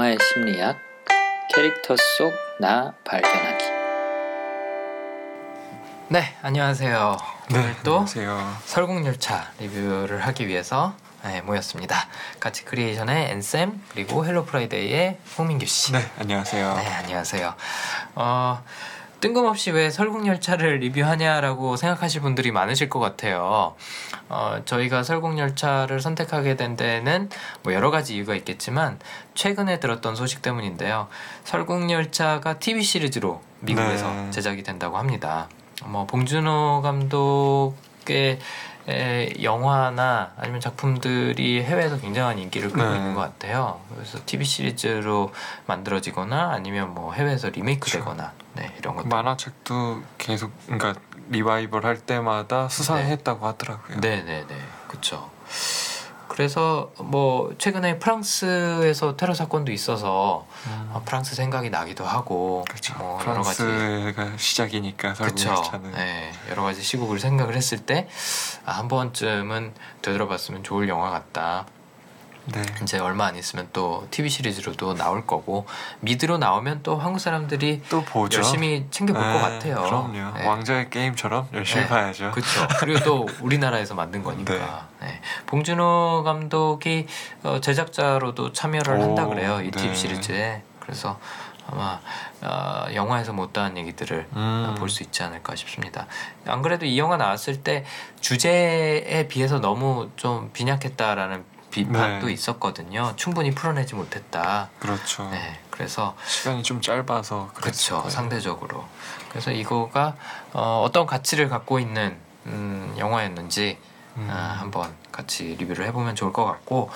영화의 심리학 캐릭터 속 나 발견하기 네 안녕하세요 네, 오늘 또 안녕하세요. 설국열차 리뷰를 하기 위해서 네, 모였습니다 같이 크리에이션의 앤쌤 그리고 헬로 프라이데이의 홍민규 씨 네, 안녕하세요. 네, 안녕하세요. 어, 뜬금없이 왜 설국열차를 리뷰하냐라고 생각하실 분들이 많으실 것 같아요. 어, 저희가 설국열차를 선택하게 된 데는 뭐 여러 가지 이유가 있겠지만 최근에 들었던 소식 때문인데요. 설국열차가 TV 시리즈로 미국에서 네. 제작이 된다고 합니다. 뭐 봉준호 감독의 에, 영화나 아니면 작품들이 해외에서 굉장한 인기를 끌고 네. 있는 것 같아요. 그래서 TV 시리즈로 만들어지거나 아니면 뭐 해외에서 리메이크되거나 네, 이런 것들. 만화책도 계속 그러니까 리바이벌 할 때마다 수상했다고 하더라고요. 네네네, 그렇죠. 그래서 뭐 최근에 프랑스에서 테러 사건도 있어서 음, 어, 프랑스 생각이 나기도 하고 그렇죠. 뭐 여러 가지 프랑스가 시작이니까 그렇죠. 네, 여러 가지 시국을 생각을 했을 때 아, 한 번쯤은 되돌아봤으면 좋을 영화 같다. 네. 이제 얼마 안 있으면 또 TV 시리즈로도 나올 거고 미드로 나오면 또 한국 사람들이 또 보죠. 열심히 챙겨볼 네, 것 같아요. 그럼요. 네. 왕자의 게임처럼 열심히 네. 봐야죠. 그렇죠. 그리고 또 우리나라에서 만든 거니까. 네. 봉준호 감독이 어, 제작자로도 참여를 오, 한다 그래요 이 네. TV 시리즈에. 그래서 아마 어, 영화에서 못다한 얘기들을 음, 볼수 있지 않을까 싶습니다. 안 그래도 이 영화 나왔을 때 주제에 비해서 너무 좀 빈약했다라는 비판도 네. 있었거든요. 충분히 풀어내지 못했다. 그렇죠. 네, 그래서 시간이 좀 짧아서 그렇죠. 상대적으로. 그래서 이거가 어, 어떤 가치를 갖고 있는 음, 영화였는지 음, 아, 한번 같이 리뷰를 해보면 좋을 것 같고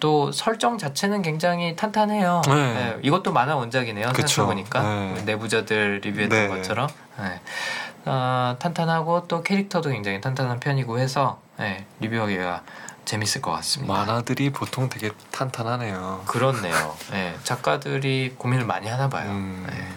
또 설정 자체는 굉장히 탄탄해요. 네. 네, 이것도 만화 원작이네요. 생각해보니까 네. 내부자들 리뷰했던 네. 것처럼 네. 어, 탄탄하고 또 캐릭터도 굉장히 탄탄한 편이고 해서 네, 리뷰하기가 재밌을 것 같습니다. 만화들이 보통 되게 탄탄하네요. 그렇네요. 네, 작가들이 고민을 많이 하나 봐요. 음, 네.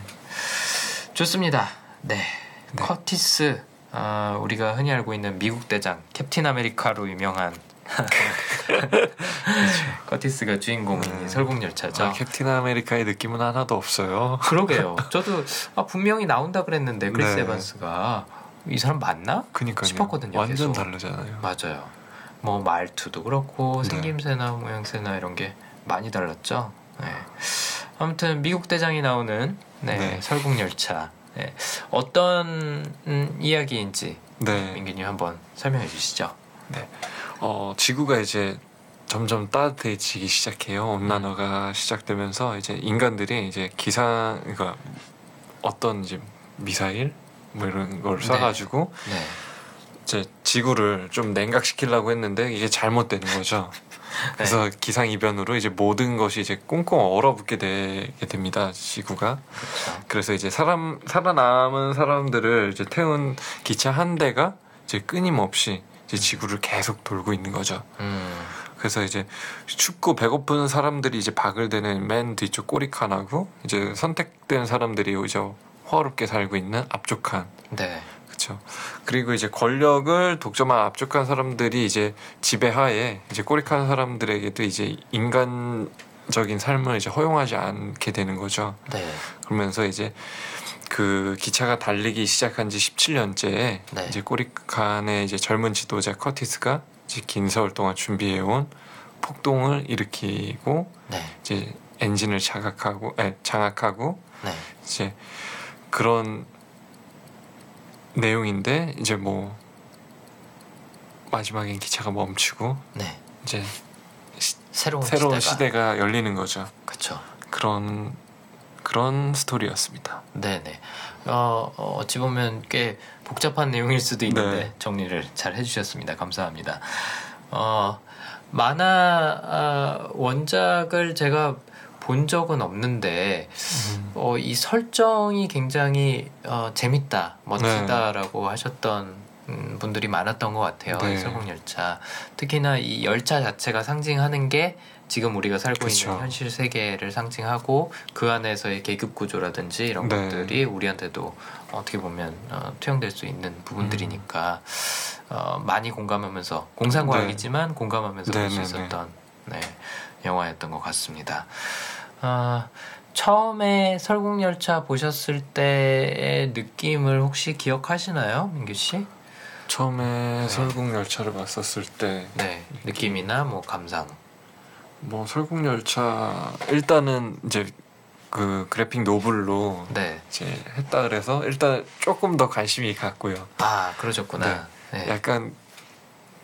좋습니다. 네. 네. 커티스 아, 우리가 흔히 알고 있는 미국 대장 캡틴 아메리카로 유명한 커티스가 주인공인 네. 설국열차죠. 아, 캡틴 아메리카의 느낌은 하나도 없어요. 그러게요. 저도 아, 분명히 나온다 그랬는데 크리스 네. 에반스가 이 사람 맞나? 그니까요. 싶었거든요, 완전 계속. 다르잖아요. 맞아요. 뭐 말투도 그렇고 네. 생김새나 모양새나 이런 게 많이 달랐죠. 네. 아무튼 미국 대장이 나오는 네, 네. 설국 열차 네. 어떤 음, 이야기인지 네. 민기님 한번 설명해 주시죠. 어, 지구가 이제 점점 따뜻해지기 시작해요. 음. 온난화가 시작되면서 이제 인간들이 이제 기상 그러니까 어떤 이제 미사일 뭐 이런 걸 네. 쏴가지고 네. 이제 지구를 좀 냉각시키려고 했는데 이게 잘못되는 거죠. 그래서 기상 이변으로 이제 모든 것이 이제 꽁꽁 얼어붙게 되게 됩니다. 지구가. 그렇죠. 그래서 이제 사람 살아남은 사람들을 이제 태운 기차 한 대가 이제 끊임없이 이제 지구를 계속 돌고 있는 거죠. 음, 그래서 이제 춥고 배고픈 사람들이 이제 박을 대는 맨 뒤쪽 꼬리칸하고 이제 선택된 사람들이 이제 호화롭게 살고 있는 앞쪽 칸. 네. 그렇죠. 그리고 이제 권력을 독점한 앞쪽한 사람들이 이제 지배하에 이제 꼬리칸 사람들에게도 이제 인간적인 삶을 이제 허용하지 않게 되는 거죠. 네. 그러면서 이제 그 기차가 달리기 시작한 지 17년째에 네. 이제 꼬리칸의 이제 젊은 지도자 커티스가 이제 긴 세월 동안 준비해온 폭동을 일으키고 네. 이제 엔진을 자각하고 에, 장악하고 네. 이제 그런 내용인데 이제 뭐 마지막엔 기차가 멈추고 네. 이제 새로운, 새로운 시대가, 시대가 열리는 거죠. 그렇죠. 그런 그런 스토리였습니다. 네네. 어, 어, 어찌 보면 꽤 복잡한 내용일 수도 있는데 네. 정리를 잘 해주셨습니다. 감사합니다. 어, 만화 아, 원작을 제가 본 적은 없는데 음. 어, 이 설정이 굉장히 어, 재밌다, 멋지다라고 하셨던 음, 분들이 많았던 것 같아요. 네. 이 설국 열차. 특히나 이 열차 자체가 상징하는 게 지금 우리가 살고 그쵸. 있는 현실 세계를 상징하고 그 안에서의 계급 구조라든지 이런 네. 것들이 우리한테도 어떻게 보면 어, 투영될 수 있는 부분들이니까 어, 많이 공감하면서 공상과학이지만 공감하면서 볼수 네, 네, 네. 있었던 네, 영화였던 것 같습니다. 아, 처음에 설국열차 보셨을 때의 느낌을 혹시 기억하시나요, 민규 씨? 처음에 네. 설국 열차를 봤었을 때 네, 느낌이나 뭐 감상. 뭐 설국 열차 일단은 이제 그 그래픽 노블로 네. 이제 했다 그래서 일단 조금 더 관심이 갔고요. 아, 그러셨구나. 네. 약간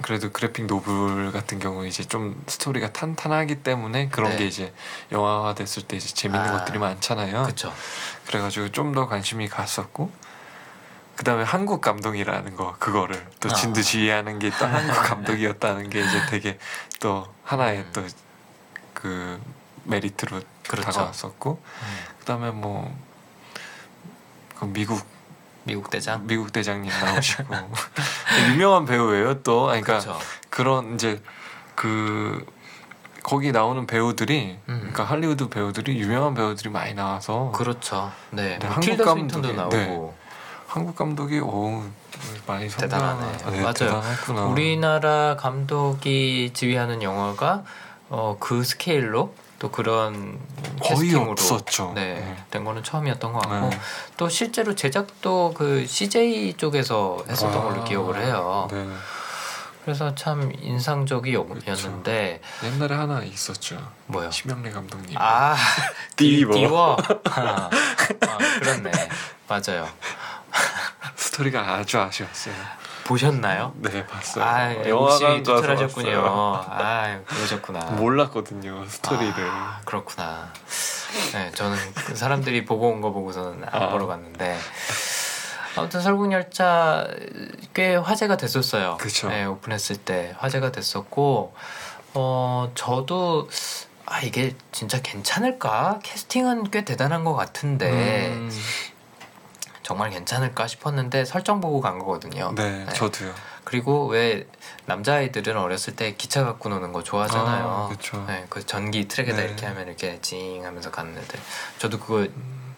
그래도 그래픽 노블 같은 경우 이제 좀 스토리가 탄탄하기 때문에 그런 네. 게 이제 영화화 됐을 때 이제 재밌는 아. 것들이 많잖아요. 그렇죠. 그래가지고 좀 더 관심이 갔었고 그 다음에 한국 감독이라는 거 그거를 또 아. 진두지휘하는 게 또 한국 감독이었다는 게 이제 되게 또 하나의 음. 또그 메리트로 그렇죠. 다가왔었고 음, 그 다음에 뭐그 미국 미국 대장. 미국 대장님 나오시고 유명한 배우예요 또 그러니까 그렇죠. 그런 이제 그 거기 나오는 배우들이 음. 그러니까 할리우드 배우들이 유명한 배우들이 많이 나와서 그렇죠. 네. 네, 뭐 한국 스윈턴도 감독이- 나오고. 네. 한국 감독이 오 많이 대단하네. 네, 맞아요. 대단했구나. 우리나라 감독이 지휘하는 영화가 어, 그 스케일로 또 그런 거의 캐스팅으로 없었죠. 네, 네. 된 거는 처음이었던 것 같고 네. 또 실제로 제작도 그 CJ 쪽에서 했었던 아, 걸로 기억을 해요. 네. 그래서 참 인상적이었는데 옛날에 하나 있었죠. 뭐요? 심영래 감독님. 아 띠워. 띄워. 아, 아, 그렇네. 맞아요. 스토리가 아주 아쉬웠어요. 보셨나요? 네 봤어요. 아, 역시 영화관 가서 투철하셨군요. 아, 그러셨구나. 몰랐거든요 스토리를. 아, 그렇구나. 네, 저는 그 사람들이 보고 온 거 보고서는 안 아. 보러 갔는데 아무튼 설국열차 꽤 화제가 됐었어요. 그쵸. 네, 오픈했을 때 화제가 됐었고 어 저도 아 이게 진짜 괜찮을까? 캐스팅은 꽤 대단한 것 같은데 음, 정말 괜찮을까 싶었는데 설정 보고 간 거거든요. 네, 네. 저도요. 그리고 왜 남자아이들은 어렸을 때 기차 갖고 노는 거 좋아하잖아요. 아, 그쵸. 네, 그 전기 트랙에다 네. 이렇게 하면 이렇게 찡 하면서 가는 애들. 저도 그거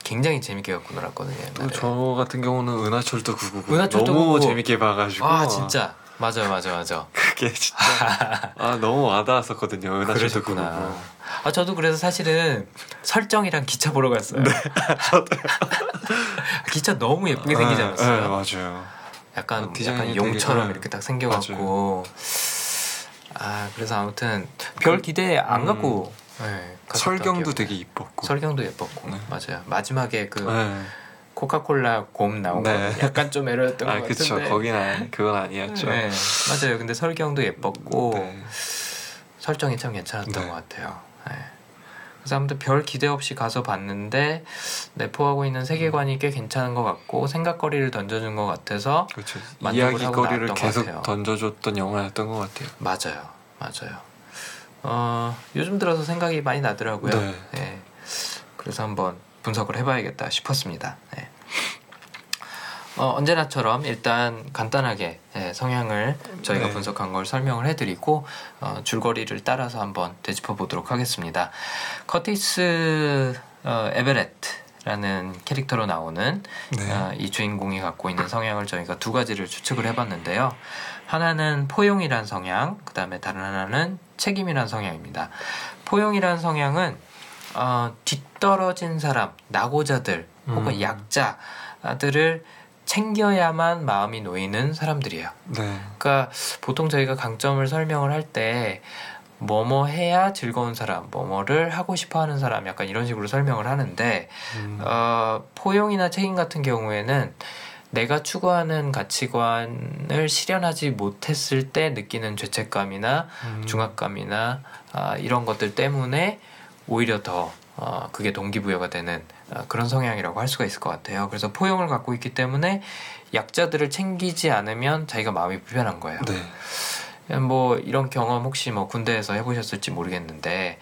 굉장히 재밌게 갖고 놀았거든요. 또 옛날에. 저 같은 경우는 은하철도 999 은하철도 너무 999. 재밌게 봐가지고 아 진짜 맞아요, 맞아, 맞아. 그게 진짜 아 너무 와닿았었거든요 은하철도 999 그러셨구나. 아 저도 그래서 사실은 설정이랑 기차 보러 갔어요. 네, 기차 너무 예쁘게 생기지 네, 않았어요? 네, 맞아요. 약간 어, 디자인이 약간 되게- 용처럼 네. 이렇게 딱 생겨갖고 아 그래서 아무튼 별 기대 안 음. 갖고 네, 설경도 되게. 이뻤고. 설경도 예뻤고 네. 맞아요 마지막에 그 네. 코카콜라 곰 나온 네. 거 약간 좀 애로였던 아 것 그쵸 같은데 거긴 아니 그건 아니었죠. 네, 맞아요 근데 설경도 예뻤고 네. 설정이 참 괜찮았던 네. 것 같아요 네. 그래서 아무튼 별 기대 없이 가서 봤는데 내포하고 있는 세계관이 꽤 괜찮은 것 같고 생각거리를 던져준 것 같아서 그렇죠. 이야기거리를 계속 같아요. 던져줬던 영화였던 것 같아요. 맞아요, 맞아요. 어, 요즘 들어서 생각이 많이 나더라고요. 네. 네. 그래서 한번 분석을 해봐야겠다 싶었습니다. 네. 어, 언제나처럼 일단 간단하게 예, 성향을 저희가 네. 분석한 걸 설명을 해드리고 어, 줄거리를 따라서 한번 되짚어 보도록 하겠습니다. 커티스 어, 에베레트라는 캐릭터로 나오는 네. 어, 이 주인공이 갖고 있는 성향을 저희가 두 가지를 추측을 해봤는데요. 하나는 포용이란 성향, 그 다음에 다른 하나는 책임이란 성향입니다. 포용이란 성향은 어, 뒤떨어진 사람, 낙오자들 혹은 음. 약자들을 챙겨야만 마음이 놓이는 사람들이에요. 네. 그러니까 보통 저희가 강점을 설명을 할 때 뭐뭐 해야 즐거운 사람, 뭐뭐를 하고 싶어 하는 사람, 약간 이런 식으로 설명을 하는데 음. 어, 포용이나 책임 같은 경우에는 내가 추구하는 가치관을 실현하지 못했을 때 느끼는 죄책감이나 음. 중압감이나 아, 이런 것들 때문에 오히려 더 어, 그게 동기부여가 되는 아, 그런 성향이라고 할 수가 있을 것 같아요. 그래서 포용을 갖고 있기 때문에 약자들을 챙기지 않으면 자기가 마음이 불편한 거예요. 네. 뭐 이런 경험 혹시 뭐 군대에서 해보셨을지 모르겠는데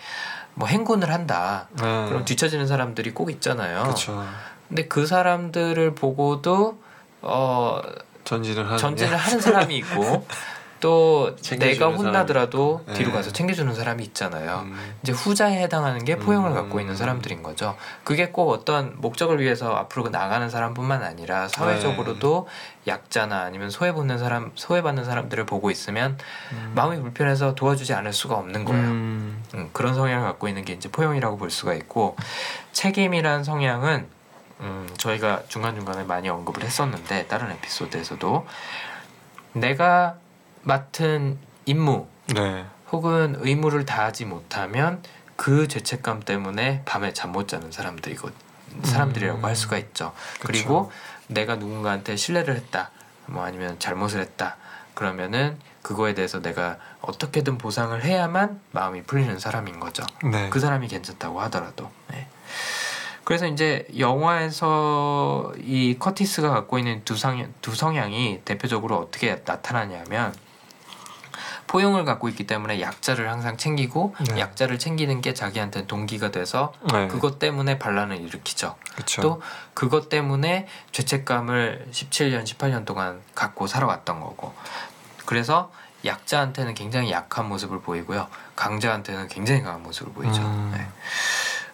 뭐 행군을 한다. 네. 그럼 뒤처지는 사람들이 꼭 있잖아요. 그렇죠. 근데 그 사람들을 보고도 어 전진을 하는 전진을 하는 사람이 있고 또 내가 혼나더라도 뒤로 네. 가서 챙겨주는 사람이 있잖아요. 음. 이제 후자에 해당하는 게 포용을 음. 갖고 있는 사람들인 거죠. 그게 꼭 어떤 목적을 위해서 앞으로 나가는 사람뿐만 아니라 사회적으로도 약자나 아니면 소외받는 사람, 소외받는 사람들을 보고 있으면 마음이 불편해서 도와주지 않을 수가 없는 거예요. 음. 음, 그런 성향을 갖고 있는 게 이제 포용이라고 볼 수가 있고 책임이란 성향은 음, 저희가 중간 중간에 많이 언급을 했었는데 다른 에피소드에서도 내가 맡은 임무 네. 혹은 의무를 다하지 못하면 그 죄책감 때문에 밤에 잠 못 자는 사람들이고 사람들이라고 음. 할 수가 있죠. 그쵸. 그리고 내가 누군가한테 신뢰를 했다, 뭐 아니면 잘못을 했다. 그러면은 그거에 대해서 내가 어떻게든 보상을 해야만 마음이 풀리는 사람인 거죠. 네. 그 사람이 괜찮다고 하더라도. 네. 그래서 이제 영화에서 이 커티스가 갖고 있는 두 성향, 두 성향이 대표적으로 어떻게 나타나냐면 포용을 갖고 있기 때문에 약자를 항상 챙기고 네. 약자를 챙기는 게 자기한테 동기가 돼서 네. 그것 때문에 반란을 일으키죠. 그쵸. 또 그것 때문에 죄책감을 17년, 18년 동안 갖고 살아왔던 거고. 그래서 약자한테는 굉장히 약한 모습을 보이고요. 강자한테는 굉장히 강한 모습을 보이죠. 음. 네.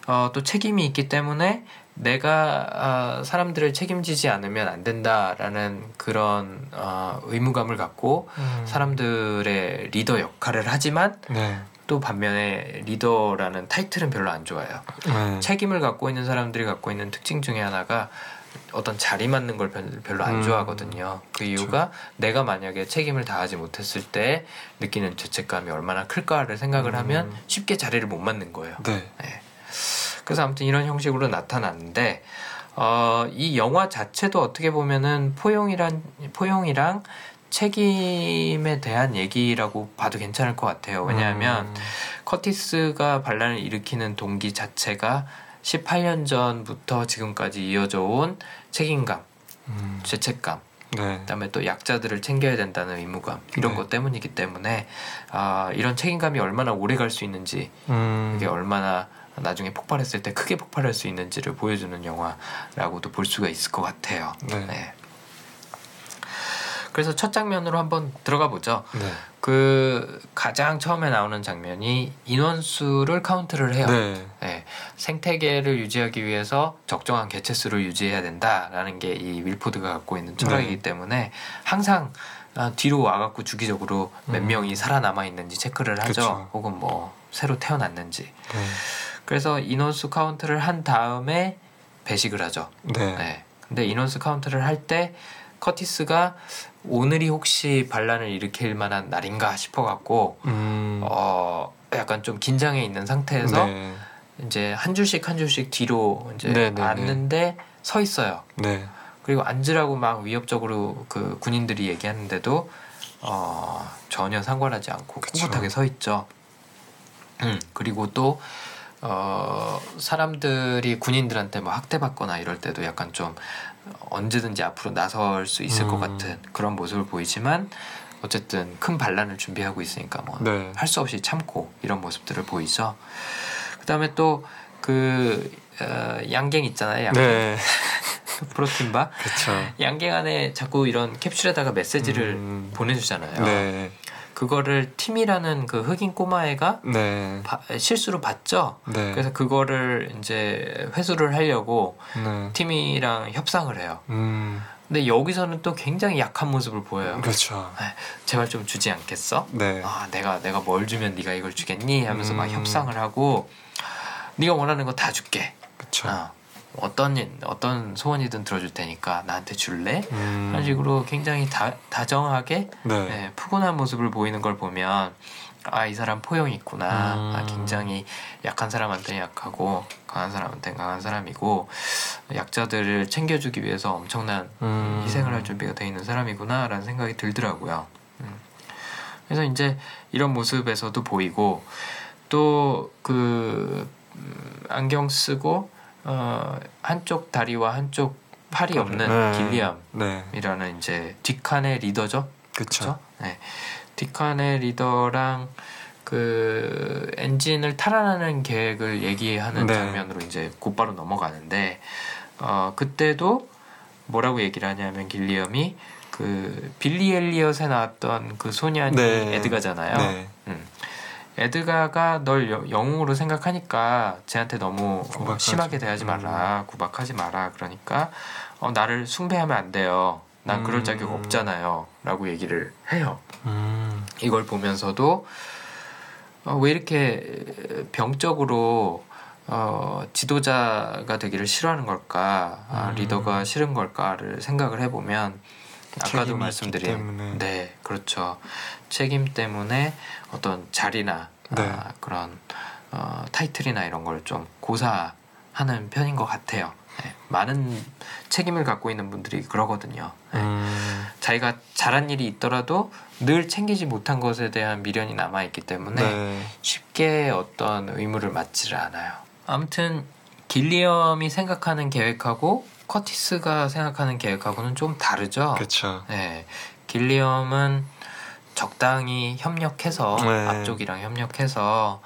어, 또 책임이 있기 때문에 내가 아, 사람들을 책임지지 않으면 안 된다라는 그런 어, 의무감을 갖고 음. 사람들의 리더 역할을 하지만 네. 또 반면에 리더라는 타이틀은 별로 안 좋아요. 네. 책임을 갖고 있는 사람들이 갖고 있는 특징 중에 하나가 어떤 자리 맞는 걸 별- 별로 안 음, 좋아하거든요. 그 이유가 내가 만약에 책임을 다하지 못했을 때 느끼는 죄책감이 얼마나 클까를 생각을 음. 하면 쉽게 자리를 못 맞는 거예요. 네. 그래서 아무튼 이런 형식으로 나타났는데 어, 이 영화 자체도 어떻게 보면은 포용이란 포용이랑 책임에 대한 얘기라고 봐도 괜찮을 것 같아요. 왜냐하면 음. 커티스가 반란을 일으키는 동기 자체가 18년 전부터 지금까지 이어져 온 책임감, 음. 죄책감, 네. 그다음에 또 약자들을 챙겨야 된다는 의무감 이런 네. 것 때문이기 때문에 아, 이런 책임감이 얼마나 오래 갈 수 있는지 음. 이게 얼마나 나중에 폭발했을 때 크게 폭발할 수 있는지를 보여주는 영화라고도 볼 수가 있을 것 같아요. 네. 네. 그래서 첫 장면으로 한번 들어가 보죠. 네. 그 가장 처음에 나오는 장면이 인원수를 카운트를 해요. 네. 네, 생태계를 유지하기 위해서 적정한 개체 수를 유지해야 된다라는 게 이 윌포드가 갖고 있는 철학이기 네. 때문에 항상 아, 뒤로 와갖고 주기적으로 몇 음. 명이 살아남아 있는지 체크를 하죠. 그쵸. 혹은 뭐 새로 태어났는지. 네. 그래서 인원수 카운트를 한 다음에 배식을 하죠. 네. 네. 근데 인원수 카운트를 할 때 커티스가 오늘이 혹시 반란을 일으킬 만한 날인가 싶어갖고 음. 어 약간 좀 긴장해 있는 상태에서 네. 이제 한 줄씩 한 줄씩 뒤로 이제 네, 네, 네. 앉는데 서 있어요. 네. 그리고 앉으라고 막 위협적으로 그 군인들이 얘기하는데도 어 전혀 상관하지 않고 그쵸. 꿋꿋하게 서 있죠. 음 그리고 또 어, 사람들이 군인들한테 뭐 학대받거나 이럴 때도 약간 좀 언제든지 앞으로 나설 수 있을 것 음. 같은 그런 모습을 보이지만 어쨌든 큰 반란을 준비하고 있으니까 뭐 네. 할수 없이 참고 이런 모습들을 보이죠. 그다음에 또그 어, 양갱 있잖아요. 양갱. 네. 프로틴바. 그렇죠. 양갱 안에 자꾸 이런 캡슐에다가 메시지를 음. 보내주잖아요. 네. 그거를 팀이라는 그 흑인 꼬마애가 네. 바- 실수로 봤죠. 네. 그래서 그거를 이제 회수를 하려고 네. 팀이랑 협상을 해요. 음. 근데 여기서는 또 굉장히 약한 모습을 보여요. 그렇죠. 제발 좀 주지 않겠어? 네. 아, 내가 내가 뭘 주면 네가 이걸 주겠니? 하면서 막 음. 협상을 하고 네가 원하는 거 다 줄게. 그렇죠. 어, 어떤 일- 어떤 소원이든 들어줄 테니까 나한테 줄래? 음. 그런 식으로 굉장히 다, 다정하게 네. 네, 푸근한 모습을 보이는 걸 보면 아 이 사람 포용이 있구나. 음. 아, 굉장히 약한 사람한테 약하고 강한 사람한테 강한 사람이고 약자들을 챙겨주기 위해서 엄청난 음. 희생을 할 준비가 돼 있는 사람이구나라는 생각이 들더라고요. 음. 그래서 이제 이런 모습에서도 보이고 또그 안경 쓰고 어, 한쪽 다리와 한쪽 팔이 없는 네. 길리암이라는 네. 이제 뒷칸의 리더죠. 그렇죠. 그렇죠? 네. 뒷칸의 리더랑 그 엔진을 탈환하는 계획을 얘기하는 네. 장면으로 이제 곧바로 넘어가는데 어 그때도 뭐라고 얘기를 하냐면 길리엄이 그 빌리 엘리엇에 나왔던 그 소년이 네. 에드가잖아요. 네. 음. 에드가가 널 여- 영웅으로 생각하니까 쟤한테 너무 어. 심하게 대하지 마라, 구박하지 마라. 그러니까 어, 나를 숭배하면 안 돼요. 난 그럴 음. 자격 없잖아요.라고 얘기를 해요. 음. 이걸 보면서도 어, 왜 이렇게 병적으로 어, 지도자가 되기를 싫어하는 걸까, 아, 음. 리더가 싫은 걸까를 생각을 해보면 아까도 말씀드린. 네 그렇죠 책임 때문에 어떤 자리나 네. 아, 그런 어, 타이틀이나 이런 걸 좀 고사하는 편인 것 같아요. 네, 많은 책임을 갖고 있는 분들이 그러거든요. 네. 음. 자기가 잘한 일이 있더라도 늘 챙기지 못한 것에 대한 미련이 남아 있기 때문에 네. 쉽게 어떤 의무를 맡지를 않아요. 아무튼 길리엄이 생각하는 계획하고 커티스가 생각하는 계획하고는 좀 다르죠. 그렇죠. 네, 길리엄은 적당히 협력해서 네. 앞쪽이랑 협력해서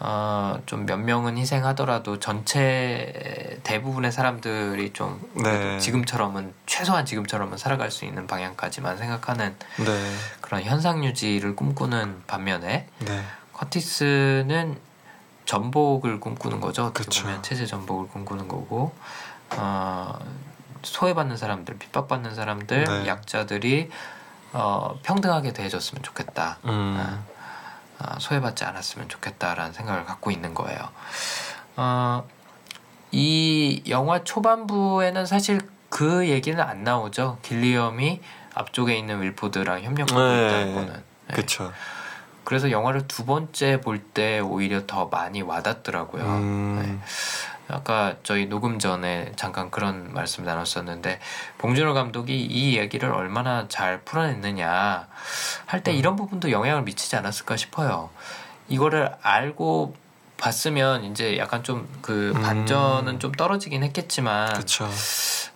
어, 좀 몇 명은 희생하더라도 전체 대부분의 사람들이 좀 네. 지금처럼은 최소한 지금처럼은 살아갈 수 있는 방향까지만 생각하는 네. 그런 현상 유지를 꿈꾸는 반면에 네. 커티스는 전복을 꿈꾸는 거죠. 어떻게 그쵸. 보면 체제 전복을 꿈꾸는 거고 어, 소외받는 사람들, 핍박받는 사람들, 네. 약자들이 어, 평등하게 대해줬으면 좋겠다. 음. 아, 소외받지 않았으면 좋겠다라는 생각을 갖고 있는 거예요. 어, 이 영화 초반부에는 사실 그 얘기는 안 나오죠. 길리엄이 앞쪽에 있는 윌포드랑 협력하고 네. 있다는 거는. 네. 그렇죠. 그래서 영화를 두 번째 볼 때 오히려 더 많이 와닿더라고요. 음. 네. 아까 저희 녹음 전에 잠깐 그런 말씀 나눴었는데 봉준호 감독이 이 얘기를 얼마나 잘 풀어냈느냐 할 음. 때 이런 부분도 영향을 미치지 않았을까 싶어요. 이거를 알고 봤으면 이제 약간 좀그 음. 반전은 좀 떨어지긴 했겠지만 그렇죠.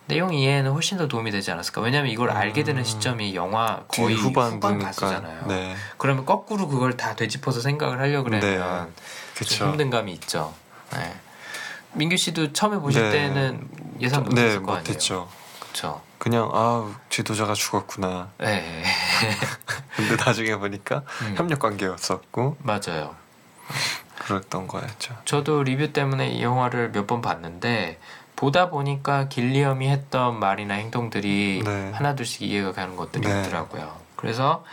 내용 이해에는 훨씬 더 도움이 되지 않았을까. 왜냐하면 이걸 알게 되는 음. 시점이 영화 뒤 거의 후반. 가수잖아요. 네. 그러면 거꾸로 그걸 다 되짚어서 생각을 하려고 그러면 네. 좀 그렇죠. 힘든 감이 있죠. 네. 민규 씨도 처음에 보실 네. 때는 예상 네, 못했을 거 아니에요. 못했죠. 그렇죠. 그냥 아 지도자가 죽었구나. 네, 근데 나중에 보니까 음. 협력 관계였었고 맞아요. 그랬던 거였죠. 저도 리뷰 때문에 이 영화를 몇 번 봤는데 보다 보니까 길리엄이 했던 말이나 행동들이 네. 하나둘씩 이해가 가는 것들이 네. 있더라고요. 그래서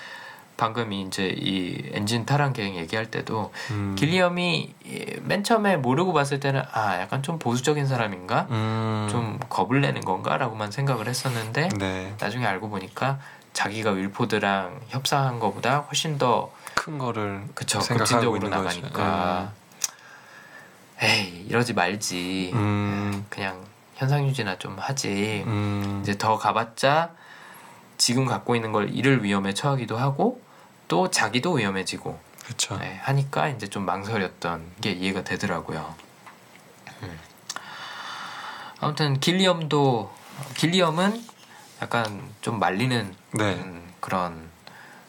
방금 이제 이 엔진 탈환 계획 얘기할 때도 음. 길리엄이 맨 처음에 모르고 봤을 때는 아 약간 좀 보수적인 사람인가 음. 좀 겁을 내는 건가라고만 생각을 했었는데 네. 나중에 알고 보니까 자기가 윌포드랑 협상한 것보다 훨씬 더 큰 거를 그쵸 급진적으로. 나가니까 에이 이러지 말지 음. 그냥 현상 유지나 좀 하지 음. 이제 더 가봤자 지금 갖고 있는 걸 잃을 위험에 처하기도 하고 또 자기도 위험해지고 그렇죠. 네, 하니까 이제 좀 망설였던 게 이해가 되더라고요. 음. 아무튼 길리엄도 길리엄은 약간 좀 말리는 네. 음, 그런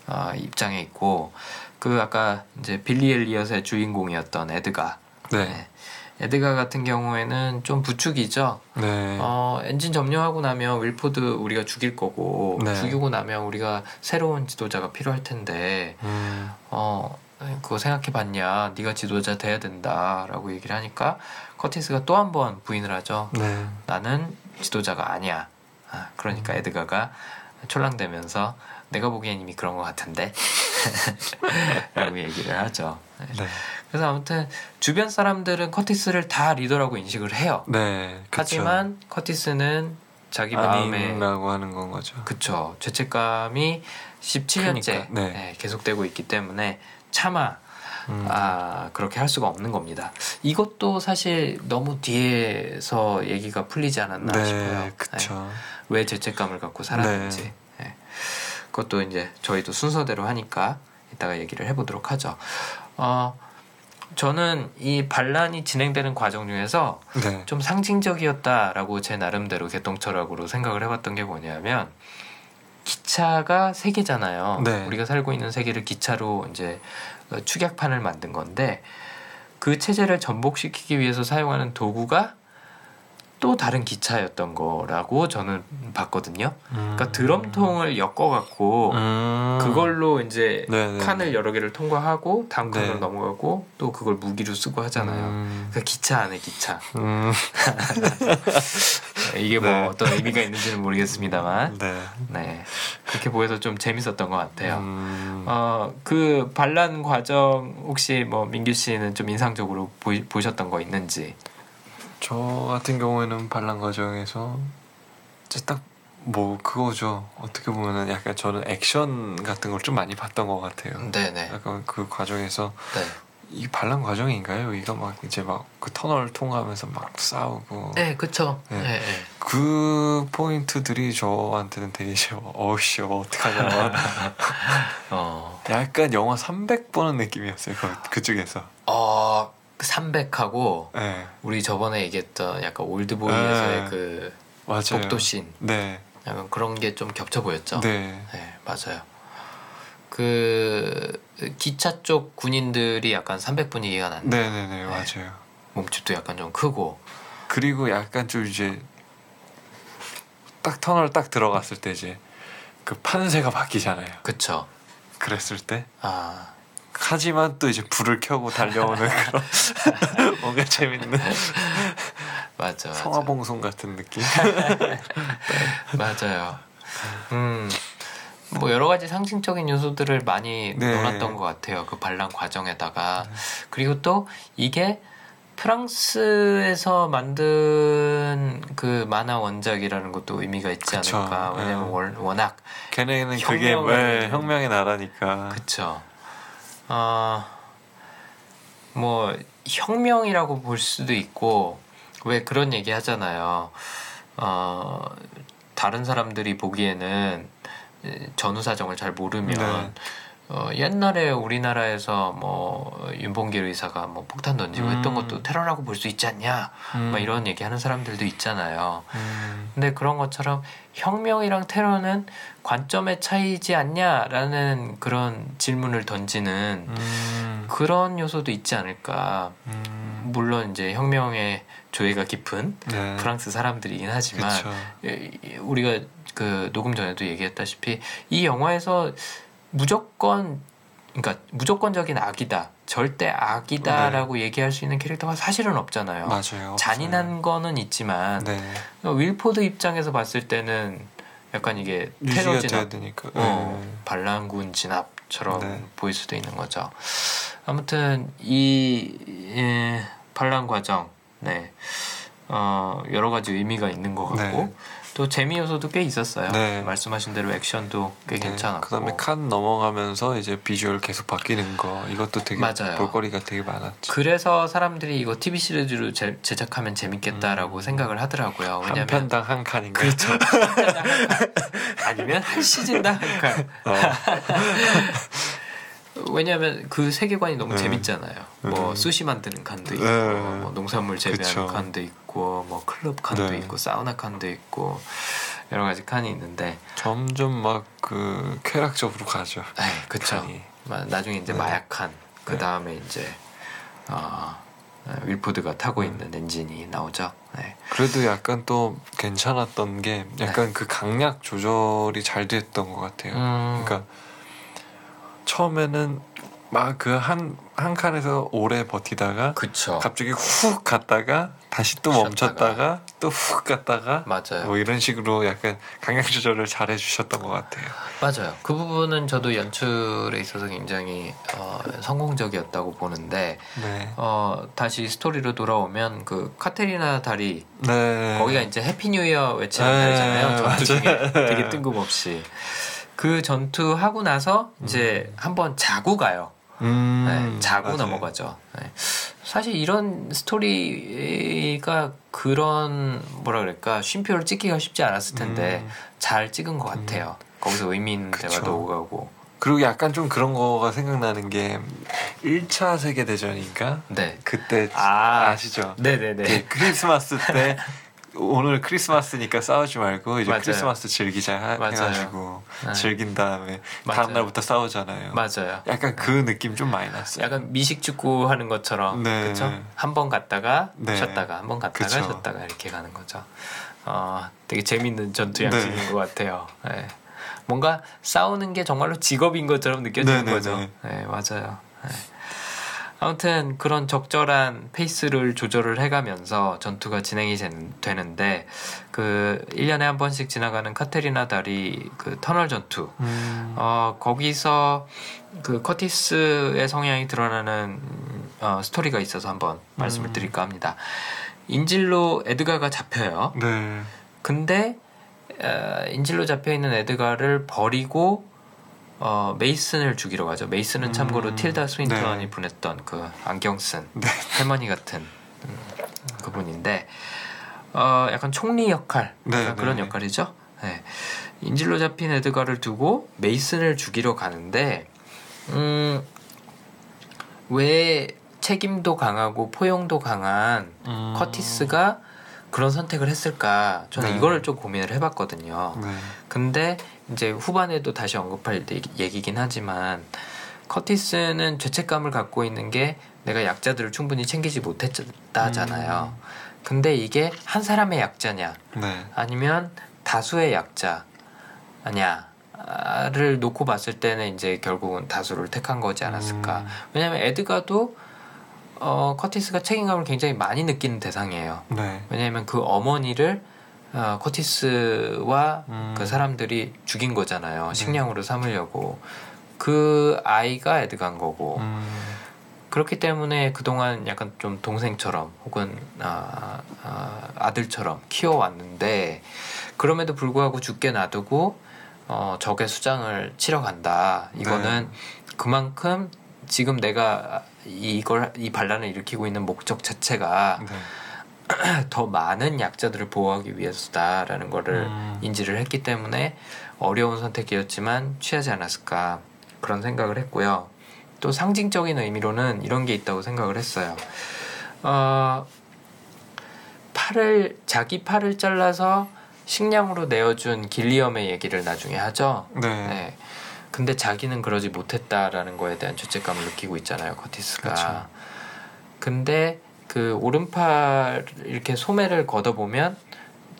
어, 입장에 있고 그 아까 이제 빌리 엘리엇의 주인공이었던 에드가 네. 네. 에드가 같은 경우에는 좀 부추기죠. 네. 어, 엔진 점령하고 나면 윌포드 우리가 죽일 거고 네. 죽이고 나면 우리가 새로운 지도자가 필요할 텐데 음. 어 그거 생각해봤냐 네가 지도자 돼야 된다라고 얘기를 하니까 커티스가 또 한 번 부인을 하죠 네. 나는 지도자가 아니야 아, 그러니까 에드가가 촐랑대면서 내가 보기엔 이미 그런 것 같은데 라고 얘기를 하죠 네. 네. 그래서 아무튼 주변 사람들은 커티스를 다 리더라고 인식을 해요 네. 그쵸. 하지만 커티스는 자기 마음에 아닌라고 하는 건 거죠. 그쵸 죄책감이 17년째 그러니까, 네. 계속되고 있기 때문에 차마 음. 아 그렇게 할 수가 없는 겁니다. 이것도 사실 너무 뒤에서 얘기가 풀리지 않았나 네. 싶어요. 네. 그쵸. 왜 죄책감을 갖고 살았는지. 네. 그것도 이제 저희도 순서대로 하니까 이따가 얘기를 해보도록 하죠. 어, 저는 이 반란이 진행되는 과정 중에서 네. 좀 상징적이었다라고 제 나름대로 개똥 철학으로 생각을 해봤던 게 뭐냐면 기차가 세 개잖아요. 네. 우리가 살고 있는 세계를 기차로 이제 어, 축약판을 만든 건데 그 체제를 전복시키기 위해서 사용하는 도구가 또 다른 기차였던 거라고 저는 봤거든요. 음. 그러니까 드럼통을 엮어갖고 음. 그걸로 이제 네네. 칸을 여러 개를 통과하고 다음 칸으로 네. 넘어가고 또 그걸 무기로 쓰고 하잖아요. 음. 그 기차 안에 기차. 음. 이게 뭐 네. 어떤 의미가 있는지는 모르겠습니다만, 네. 네 그렇게 보여서 좀 재밌었던 것 같아요. 음. 어, 그 반란 과정 혹시 뭐 민규 씨는 좀 인상적으로 보이, 보셨던 거 있는지? 저 같은 경우에는 반란 과정에서 이제 딱 뭐 그거죠. 어떻게 보면은 약간 저는 액션 같은 걸 좀 많이 봤던 것 같아요. 네네. 약간 그 과정에서 네. 이 반란 과정인가요? 여기가 막 이제 막 그 터널 통과하면서 막 싸우고 네, 그쵸. 네. 네. 네. 그 포인트들이 저한테는 되게 어우씨 어떡하냐 어, 약간 영화 300 보는 느낌이었어요 그, 그쪽에서 어, 300하고 네 우리 저번에 얘기했던 약간 올드보이에서의 네. 그 맞아요 복도 씬 네 약간 그런 게 좀 겹쳐 보였죠. 네. 네, 맞아요. 그 기차 쪽 군인들이 약간 300 분위기가 난다. 네네네 맞아요 몸집도 약간 좀 크고. 그리고 약간 좀 이제 딱 터널 딱 들어갔을 때 이제 그 판세가 바뀌잖아요 그쵸. 그랬을 때 아, 하지만 또 이제 불을 켜고 달려오는 그런 뭔가 재밌는 맞아. 성화봉송 같은 느낌 맞아요. 음, 뭐 여러 가지 상징적인 요소들을 많이 네. 넣어놨던 것 같아요. 그 반란 과정에다가 그리고 또 이게 프랑스에서 만든 그 만화 원작이라는 것도 의미가 있지 그쵸. 않을까. 왜냐면 네. 월- 워낙 걔네는 그게 왜 혁명의 나라니까 그쵸. 어, 뭐 혁명이라고 볼 수도 있고 왜 그런 얘기 하잖아요. 어, 다른 사람들이 보기에는 전후 사정을 잘 모르면 네. 어, 옛날에 우리나라에서 뭐 윤봉길 의사가 뭐 폭탄 던지고 음. 했던 것도 테러라고 볼 수 있지 않냐? 음. 막 이런 얘기 하는 사람들도 있잖아요. 음. 근데 그런 것처럼 혁명이랑 테러는 관점의 차이지 않냐라는 그런 질문을 던지는 음. 그런 요소도 있지 않을까. 음. 물론 이제 혁명의 조예가 깊은 네. 프랑스 사람들이긴 하지만 그쵸. 예, 우리가 그 녹음 전에도 얘기했다시피 이 영화에서 무조건 그러니까 무조건적인 악이다 절대 악이다라고 얘기할 수 있는 캐릭터가 사실은 없잖아요. 네. 맞아요. 잔인한 거는 있지만 네. 윌포드 입장에서 봤을 때는 약간 이게 테러 진압, 되니까. 어, 네. 반란군 진압처럼 네. 보일 수도 있는 거죠. 아무튼 이 예, 반란 과정, 네, 어, 여러 가지 의미가 있는 것 같고 네. 또 재미 요소도 꽤 있었어요. 네. 말씀하신 대로 액션도 꽤 네. 괜찮았고. 그다음에 칸 넘어가면서 이제 비주얼 계속 바뀌는 거 이것도 되게 맞아요. 볼거리가 되게 많았죠. 그래서 사람들이 이거 TV 시리즈로 제, 제작하면 재밌겠다라고 음. 생각을 하더라고요. 한 왜냐면 편당 한 칸인가. 그렇죠. 한한 칸. 아니면 한 시즌당 한 칸. 어. 왜냐하면 그 세계관이 너무 네. 재밌잖아요. 뭐 음. 수시 만드는 칸도 있고, 네. 뭐 농산물 재배하는 그쵸. 칸도 있고, 뭐 클럽 칸도 네. 있고, 사우나 칸도 있고 여러 가지 칸이 있는데, 점점 막 그 쾌락적으로 가죠. 에이, 그쵸. 칸이. 마- 나중에 이제 네. 마약 칸, 그 다음에 이제 어, 윌포드가 타고 있는 엔진이 나오죠. 네. 그래도 약간 또 괜찮았던 게 약간 그 강약 조절이 잘 됐던 것 같아요. 음, 그러니까 처음에는 막 그 한 한 칸에서 오래 버티다가 그쵸. 갑자기 훅 갔다가 다시 또 멈췄다가 또 훅 갔다가 맞아요. 뭐 이런 식으로 약간 강약 조절을 잘 해주셨던 것 같아요. 맞아요. 그 부분은 저도 연출에 있어서 굉장히 어, 성공적이었다고 보는데 네. 어, 다시 스토리로 돌아오면 그 카테리나 다리 네. 거기가 이제 Happy New Year 외치는 네. 전투 중에 맞아요. 되게 뜬금없이 그 전투 하고 나서 이제 한번 자고 가요. 음, 네, 자고 맞아요. 넘어가죠. 네. 사실 이런 스토리가 그런 뭐라 그럴까 쉼표를 찍기가 쉽지 않았을 텐데 음. 잘 찍은 것 같아요. 거기서 의미 있는 그쵸. 대화도 오가고. 그리고 약간 좀 그런 거가 생각나는 게 1차 세계 대전인가 네. 그때 아. 아, 시죠 네네네. 그 크리스마스 때 오늘 크리스마스니까 싸우지 말고 이제 맞아요. 크리스마스 즐기자 하-. 해가지고 네. 즐긴 다음에 맞아요. 다음 날부터 싸우잖아요. 맞아요. 약간 그 느낌 좀 많이 났어요. 약간 미식 축구 하는 것처럼 네. 그렇죠? 한 번 갔다가 네. 쉬었다가 한 번 갔다가 그쵸. 쉬었다가 이렇게 가는 거죠. 어, 되게 재밌는 전투 양식인 네. 것 같아요. 예. 뭔가 싸우는 게 정말로 직업인 것처럼 느껴지는 네, 네, 거죠. 네. 네, 맞아요. 예. 아무튼 그런 적절한 페이스를 조절을 해가면서 전투가 진행이 된- 되는데 그 1년에 한 번씩 지나가는 카테리나 다리 그 터널 전투 음, 어, 거기서 그 커티스의 성향이 드러나는 음, 어, 스토리가 있어서 한번 말씀을 음. 드릴까 합니다. 인질로 에드가가 잡혀요. 네. 근데 어, 인질로 잡혀 있는 에드가를 버리고 어, 메이슨을 죽이러 가죠. 메이슨은 음. 참고로 틸다 스윈턴이 네. 보냈던 그 안경 쓴 네. 할머니 같은 음, 그분인데 어, 약간 총리 역할 네, 그런 네. 역할이죠. 네. 인질로 잡힌 에드가를 두고 메이슨을 죽이러 가는데 음, 왜 책임도 강하고 포용도 강한 음, 커티스가 그런 선택을 했을까 저는 네. 이거를 좀 고민을 해봤거든요. 네. 근데 이제 후반에도 다시 언급할 얘기- 얘기긴 하지만 커티스는 죄책감을 갖고 있는 게 내가 약자들을 충분히 챙기지 못했다잖아요. 음. 근데 이게 한 사람의 약자냐 네. 아니면 다수의 약자 아냐를 놓고 봤을 때는 이제 결국은 다수를 택한 거지 않았을까. 음, 왜냐하면 에드가도 어, 커티스가 책임감을 굉장히 많이 느끼는 대상이에요. 네. 왜냐하면 그 어머니를 어, 커티스와 음. 그 사람들이 죽인 거잖아요. 네. 식량으로 삼으려고. 그 아이가 에드간 거고. 음, 그렇기 때문에 그동안 약간 좀 동생처럼 혹은 아, 아, 아들처럼 키워왔는데 그럼에도 불구하고 죽게 놔두고 어, 적의 수장을 치러 간다. 이거는 그만큼 지금 내가 이걸 이 반란을 일으키고 있는 목적 자체가 네. 더 많은 약자들을 보호하기 위해서다라는 거를 음. 인지를 했기 때문에 어려운 선택이었지만 취하지 않았을까 그런 생각을 했고요. 또 상징적인 의미로는 이런 게 있다고 생각을 했어요. 어, 팔을 자기 팔을 잘라서 식량으로 내어준 길리엄의 얘기를 나중에 하죠. 네. 네. 근데 자기는 그러지 못했다라는 거에 대한 죄책감을 느끼고 있잖아요, 커티스가. 그쵸. 근데 그 오른팔 이렇게 소매를 걷어보면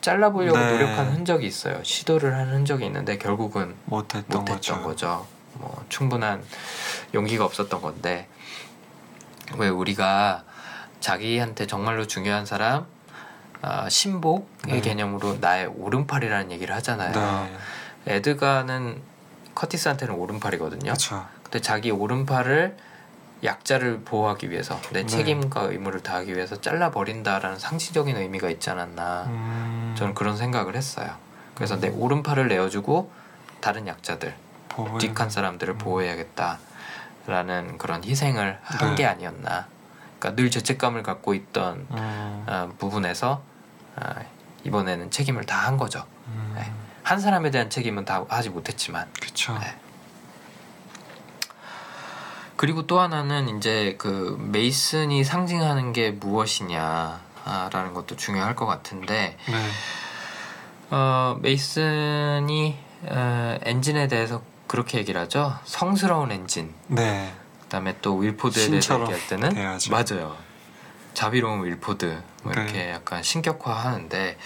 잘라보려고 네. 노력한 흔적이 있어요. 시도를 한 흔적이 있는데 결국은 못했던, 못했던 거죠. 거죠. 뭐 충분한 용기가 없었던 건데 왜 우리가 자기한테 정말로 중요한 사람 아, 신복의 네. 개념으로 나의 오른팔이라는 얘기를 하잖아요. 네. 에드가는 커티스한테는 오른팔이거든요. 그렇죠. 근데 자기 오른팔을 약자를 보호하기 위해서 내 네. 책임과 의무를 다하기 위해서 잘라 버린다라는 상징적인 의미가 있지 않았나 음, 저는 그런 생각을 했어요. 그래서 내 오른팔을 내어주고 다른 약자들 보호해- 뒷한 사람들을 보호해야겠다라는 그런 희생을 한 네. 게 아니었나. 그러니까 늘 죄책감을 갖고 있던 음, 어, 부분에서 어, 이번에는 책임을 다 한 거죠. 음, 네. 한 사람에 대한 책임은 다 하지 못했지만. 네. 그리고 또 하나는 이제 그 메이슨이 상징하는 게 무엇이냐라는 것도 중요할 것 같은데 네. 어, 메이슨이 어, 엔진에 대해서 그렇게 얘기를 하죠. 성스러운 엔진. 네. 그다음에 또 윌포드에 대해서 얘기할 때는 돼야죠. 맞아요. 자비로운 윌포드 뭐 이렇게 네. 약간 신격화하는데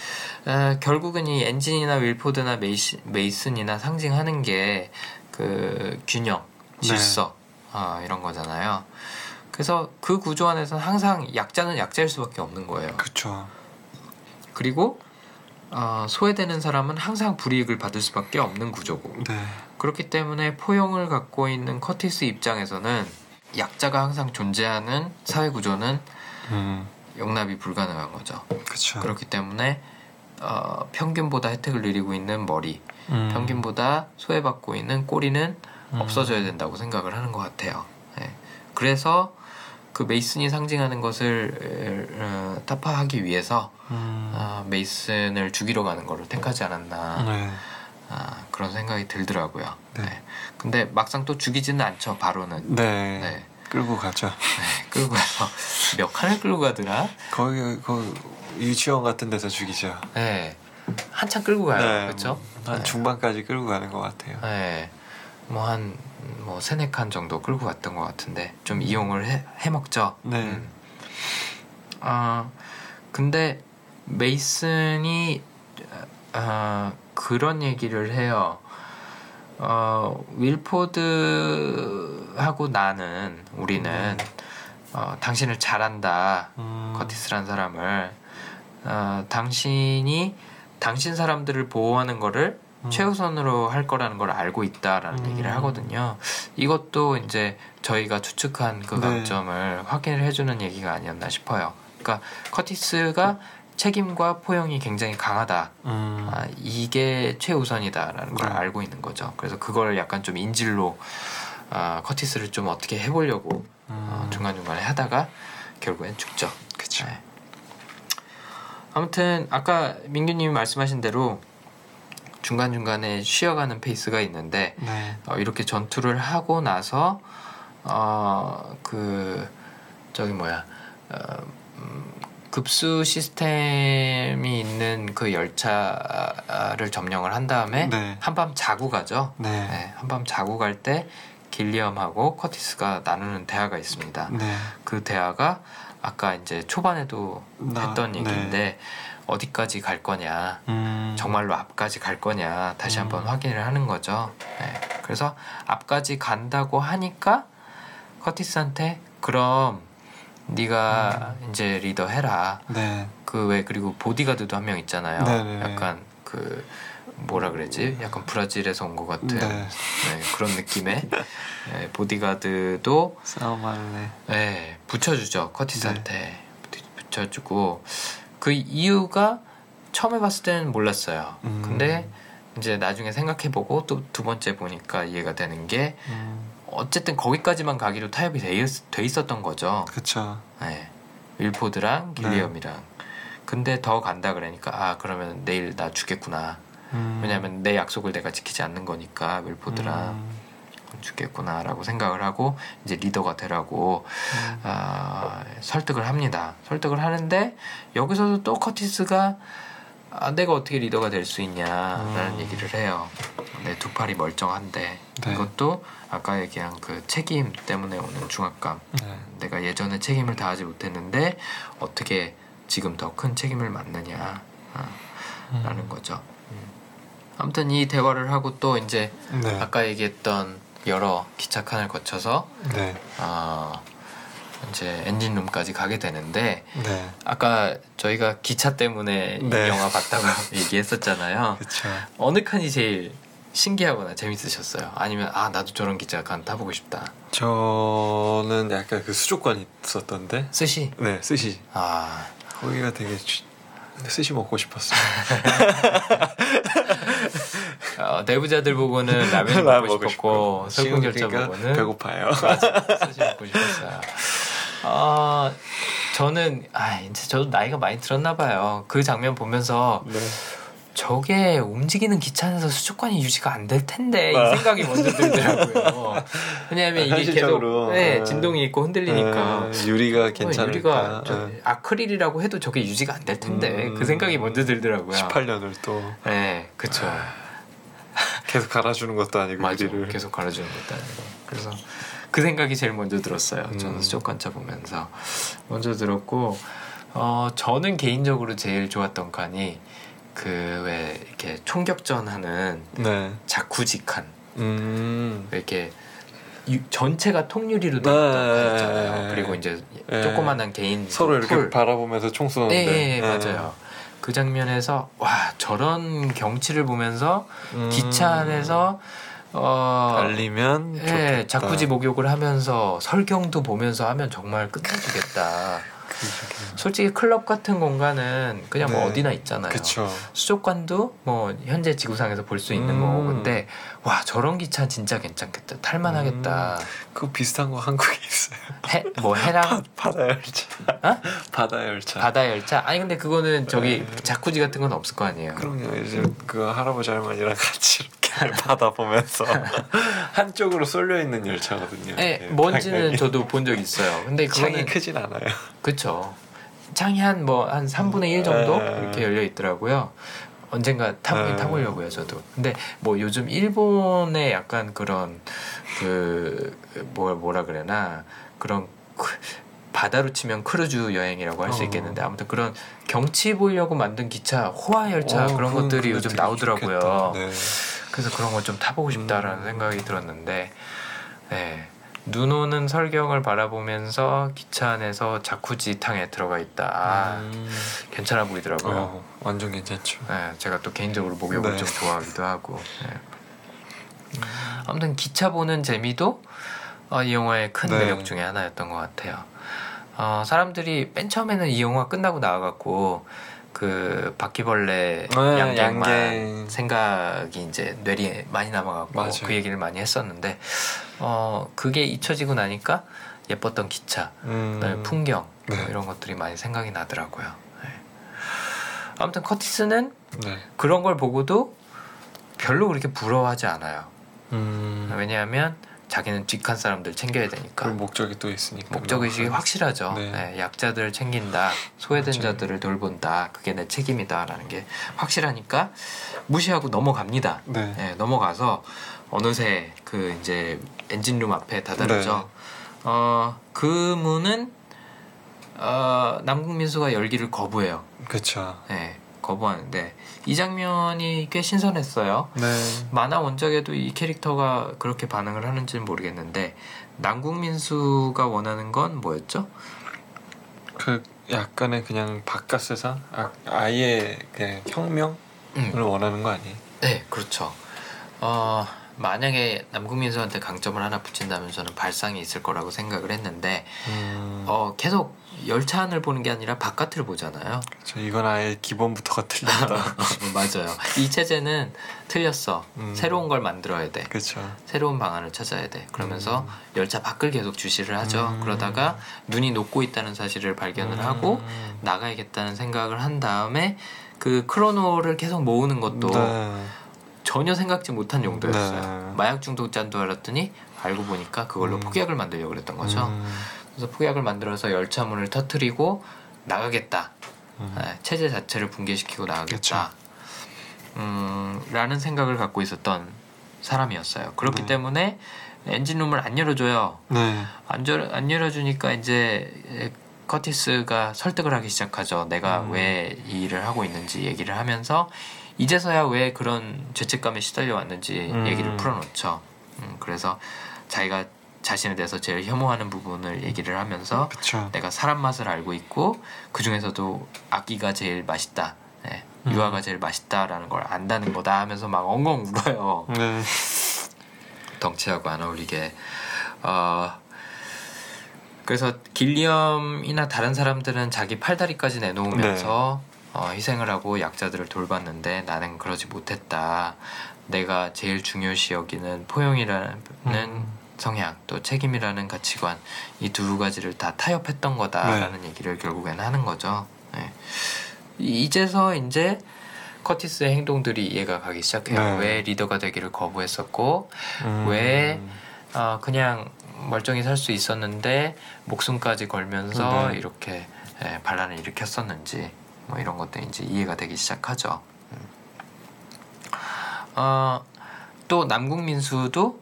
어, 결국은 이 엔진이나 윌포드나 메이시, 메이슨이나 상징하는 게 그 균형, 네. 질서 아, 이런 거잖아요. 그래서 그 구조 안에서는 항상 약자는 약자일 수밖에 없는 거예요. 그쵸. 그리고 어, 소외되는 사람은 항상 불이익을 받을 수밖에 없는 구조고 네. 그렇기 때문에 포용을 갖고 있는 커티스 입장에서는 약자가 항상 존재하는 사회 구조는 음, 용납이 불가능한 거죠. 그쵸. 그렇기 때문에 어, 평균보다 혜택을 누리고 있는 머리, 음, 평균보다 소외받고 있는 꼬리는 음. 없어져야 된다고 생각을 하는 것 같아요. 예. 그래서 그 메이슨이 상징하는 것을 어, 타파하기 위해서 음, 아, 메이슨을 죽이러 가는 거를 택하지 않았나 네. 아, 그런 생각이 들더라고요. 네. 네. 근데 막상 또 죽이지는 않죠. 바로는. 네. 네. 끌고 가죠. 네, 끌고 가서 몇 칸을 끌고 가더라. 거기 그 유치원 같은 데서 죽이죠. 네. 한참 끌고 가요. 네, 그렇죠? 한 네. 중반까지 끌고 가는 것 같아요. 네. 뭐 한 뭐 세네 칸 정도 끌고 갔던 것 같은데 좀 이용을 해, 해 먹죠. 네. 음. 아 근데 메이슨이 아 그런 얘기를 해요. 어 윌포드하고 나는 우리는 어, 당신을 잘한다. 음, 커티스란 사람을 어, 당신이 당신 사람들을 보호하는 거를 음. 최우선으로 할 거라는 걸 알고 있다라는 음. 얘기를 하거든요. 이것도 이제 저희가 추측한 그 네. 강점을 확인을 해주는 얘기가 아니었나 싶어요. 그러니까 커티스가 책임과 포용이 굉장히 강하다. 음, 아, 이게 최우선이다라는 걸 네. 알고 있는 거죠. 그래서 그걸 약간 좀 인질로 아, 커티스를 좀 어떻게 해보려고 어, 음, 중간중간에 하다가 결국엔 죽죠. 그쵸. 네. 아무튼 아까 민규님이 말씀하신 대로 중간 중간에 쉬어가는 페이스가 있는데 네. 어, 이렇게 전투를 하고 나서 어 그 저기 뭐야 어, 음, 급수 시스템이 있는 그 열차를 점령을 한 다음에 네. 한밤 자고 가죠. 네. 네, 한밤 자고 갈 때 길리엄하고 커티스가 나누는 대화가 있습니다. 네. 그 대화가 아까 이제 초반에도 나- 했던 네. 얘기인데 어디까지 갈 거냐 음, 정말로 앞까지 갈 거냐 다시 한번 음. 확인을 하는 거죠 네. 그래서 앞까지 간다고 하니까 커티스한테 그럼 네가 음. 이제 리더 해라 네. 그왜 그리고 보디가드도 한 명 있잖아요 네네네. 약간 그 뭐라 그랬지 약간 브라질에서 온 것 같은 네. 네, 그런 느낌의 네, 보디가드도 싸움할래. 네, 붙여주죠 커티스한테 붙- 붙여주고 그 이유가 처음에 봤을 때는 몰랐어요. 음. 근데 이제 나중에 생각해보고 또 두 번째 보니까 이해가 되는 게 음, 어쨌든 거기까지만 가기로 타협이 돼, 있, 돼 있었던 거죠. 그쵸. 네. 윌포드랑 네. 길리엄이랑. 근데 더 간다 그러니까 아 그러면 내일 나 죽겠구나. 음, 왜냐면 내 약속을 내가 지키지 않는 거니까 윌포드랑 음, 죽겠구나라고 생각을 하고 이제 리더가 되라고 음, 아, 설득을 합니다. 설득을 하는데 여기서도 또 커티스가 아, 내가 어떻게 리더가 될 수 있냐라는 음. 얘기를 해요. 내 두 팔이 멀쩡한데 네. 이것도 아까 얘기한 그 책임 때문에 오는 중압감. 네. 내가 예전에 책임을 다하지 못했는데 어떻게 지금 더 큰 책임을 맡느냐라는 음, 거죠. 음. 아무튼 이 대화를 하고 또 이제 네. 아까 얘기했던 여러 기차칸을 거쳐서 네. 아 이제 엔진룸까지 가게 되는데 네. 아까 저희가 기차 때문에 이 네. 영화 봤다고 얘기했었잖아요. 그쵸. 어느 칸이 제일 신기하거나 재밌으셨어요? 아니면 아 나도 저런 기차칸 타보고 싶다. 저는 약간 그 수족관 있었던데. 스시. 네, 스시. 아 거기가 되게 주- 스시 먹고 싶었어요. 어, 내부자들 보고는 라면 먹고 먹고 싶었고 설국열차 지금 보고는 배고파요. 스시 먹고 싶었어요. 아 저는 아 이제 저도 나이가 많이 들었나 봐요. 그 장면 보면서 네. 저게 움직이는 기차 안에서 수족관이 유지가 안 될 텐데 아. 이 생각이 먼저 들더라고요. 왜냐하면 이게 현실적으로. 계속 네, 네. 진동이 있고 흔들리니까 네, 유리가 어, 괜찮을까? 유리가 저 네. 아크릴이라고 해도 저게 유지가 안 될 텐데 음. 그 생각이 먼저 들더라고요. 18년을 또 네, 그쵸. 계속 갈아주는 것도 아니고 맞아. 유리를. 계속 갈아주는 것도 아니고. 그래서 그 생각이 제일 먼저 들었어요. 저는 음. 수족관차 보면서 먼저 들었고 어 저는 개인적으로 제일 좋았던 칸이 그 왜 이렇게 총격전하는 네. 자쿠지 칸 음. 이렇게 유- 전체가 통유리로 돼 네. 있잖아요. 그리고 이제 네. 조그만한 개인 서로 이렇게 풀. 바라보면서 총 쏘는데. 예, 예, 맞아요. 그 장면에서 와 저런 경치를 보면서 음. 기차 안에서 어 달리면 예, 좋겠다. 자쿠지 목욕을 하면서 설경도 보면서 하면 정말 끝내주겠다. 그- 솔직히 클럽 같은 공간은 그냥 뭐 네. 어디나 있잖아요. 그쵸. 수족관도 뭐 현재 지구상에서 볼 수 있는 음. 거고 근데 와 저런 기차 진짜 괜찮겠다. 탈만하겠다. 그거 비슷한 거 한국에 있어요. 해, 뭐 해랑 바 다 열차. 어? 바다 열차. 바다 열차? 아니 근데 그거는 저기 네. 자쿠지 같은 건 없을 거 아니에요. 그럼요. 이제 그 할아버지 할머니랑 같이 바다 보면서 한쪽으로 쏠려 있는 열차거든요. 예, 예, 뭔지는. 저도 본 적 있어요. 근데 창이 그거는 크진 않아요. 그쵸. 창이 한 뭐한 3분의 1 정도 네. 이렇게 열려 있더라고요. 언젠가 타, 네. 타보려고요 저도. 근데 뭐 요즘 일본의 약간 그런 그 뭐, 뭐라 그래나 그런 크- 바다로 치면 크루즈 여행이라고 할수 어. 있겠는데 아무튼 그런 경치 보려고 만든 기차 호화 열차 어, 그런 것들이 요즘 나오더라고요. 네. 그래서 그런 걸 좀 타보고 싶다라는 음. 생각이 들었는데 네. 눈 오는 설경을 바라보면서 기차 안에서 자쿠지탕에 들어가 있다. 아, 음. 괜찮아 보이더라고요. 어, 완전 괜찮죠. 네, 제가 또 개인적으로 목욕을 네. 좀 좋아하기도 하고. 네. 아무튼 기차 보는 재미도 어, 이 영화의 큰 네. 매력 중에 하나였던 것 같아요. 어, 사람들이 맨 처음에는 이 영화 끝나고 나와갖고 그 바퀴벌레 네, 양갱만 양갱. 생각이 이제 뇌리에 많이 남아갖고 맞아요. 그 얘기를 많이 했었는데 어 그게 잊혀지고 나니까 예뻤던 기차, 음. 그다음에 풍경 뭐 네. 이런 것들이 많이 생각이 나더라고요. 네. 아무튼 커티스는 네. 그런 걸 보고도 별로 그렇게 부러워하지 않아요. 음. 왜냐하면 자기는 뒷칸 사람들 챙겨야 되니까 그 목적이 또 있으니까. 목적 의식이 확실하죠. 네. 네, 약자들을 챙긴다, 소외된 맞아요. 자들을 돌본다, 그게 내 책임이다라는 게 확실하니까 무시하고 넘어갑니다. 네. 네, 넘어가서 어느새 그 이제 엔진룸 앞에 다다르죠. 어, 그 문은 어, 남궁민수가 열기를 거부해요. 그렇죠. 네, 거부하는데 이 장면이 꽤 신선했어요. 네. 만화 원작에도 이 캐릭터가 그렇게 반응을 하는지는 모르겠는데 남궁민수가 원하는 건 뭐였죠? 그 약간의 그냥 바깥 세상, 아, 아예 그냥 혁명을 음, 원하는 거 아니에요? 네, 그렇죠. 어, 만약에 남궁민수한테 강점을 하나 붙인다면 저는 발상이 있을 거라고 생각을 했는데 음. 어, 계속 열차 안을 보는 게 아니라 바깥을 보잖아요. 저 이건 아예 기본부터가 틀린다. 맞아요. 이 체제는 틀렸어. 음. 새로운 걸 만들어야 돼. 그렇죠. 새로운 방안을 찾아야 돼. 그러면서 음. 열차 밖을 계속 주시를 하죠. 음. 그러다가 눈이 녹고 있다는 사실을 발견을 하고 음. 나가야겠다는 생각을 한 다음에 그 크로노를 계속 모으는 것도 네. 전혀 생각지 못한 용도였어요. 네. 마약 중독자인 줄 알았더니 알고 보니까 그걸로 음. 폭약을 만들려고 그랬던 거죠. 음. 그래서 폭약을 만들어서 열차 문을 터트리고 나가겠다. 음. 네, 체제 자체를 붕괴시키고 나가겠다. 그쵸. 음, 라는 생각을 갖고 있었던 사람이었어요. 그렇기 네. 때문에 엔진룸을 안 열어줘요. 네. 안, 열, 안 열어주니까 이제 에, 커티스가 설득을 하기 시작하죠. 내가 음. 왜이 일을 하고 있는지 얘기를 하면서 이제서야 왜 그런 죄책감에 시달려 왔는지 음. 얘기를 풀어놓죠. 음, 그래서 자기가 자신에 대해서 제일 혐오하는 부분을 얘기를 하면서 그렇죠. 내가 사람 맛을 알고 있고 그 중에서도 아기가 제일 맛있다. 네, 음. 유아가 제일 맛있다라는 걸 안다는 거다 하면서 막 엉엉 울어요. 네. 덩치하고 안 어울리게. 어, 그래서 길리엄이나 다른 사람들은 자기 팔다리까지 내놓으면서 어, 희생을 하고 약자들을 돌봤는데 나는 그러지 못했다. 내가 제일 중요시 여기는 포용이라는 음. 성향 또 책임이라는 가치관 이 두 가지를 다 타협했던 거다라는 얘기를 결국엔 하는 거죠. 네. 이제서 이제 커티스의 행동들이 이해가 가기 시작해요. 네. 왜 리더가 되기를 거부했었고 음. 왜? 어, 그냥 멀쩡히 살 수 있었는데 목숨까지 걸면서 네. 이렇게 예, 반란을 일으켰었는지 뭐 이런 것들이 이제 이해가 되기 시작하죠. 음. 어, 또 남궁민수도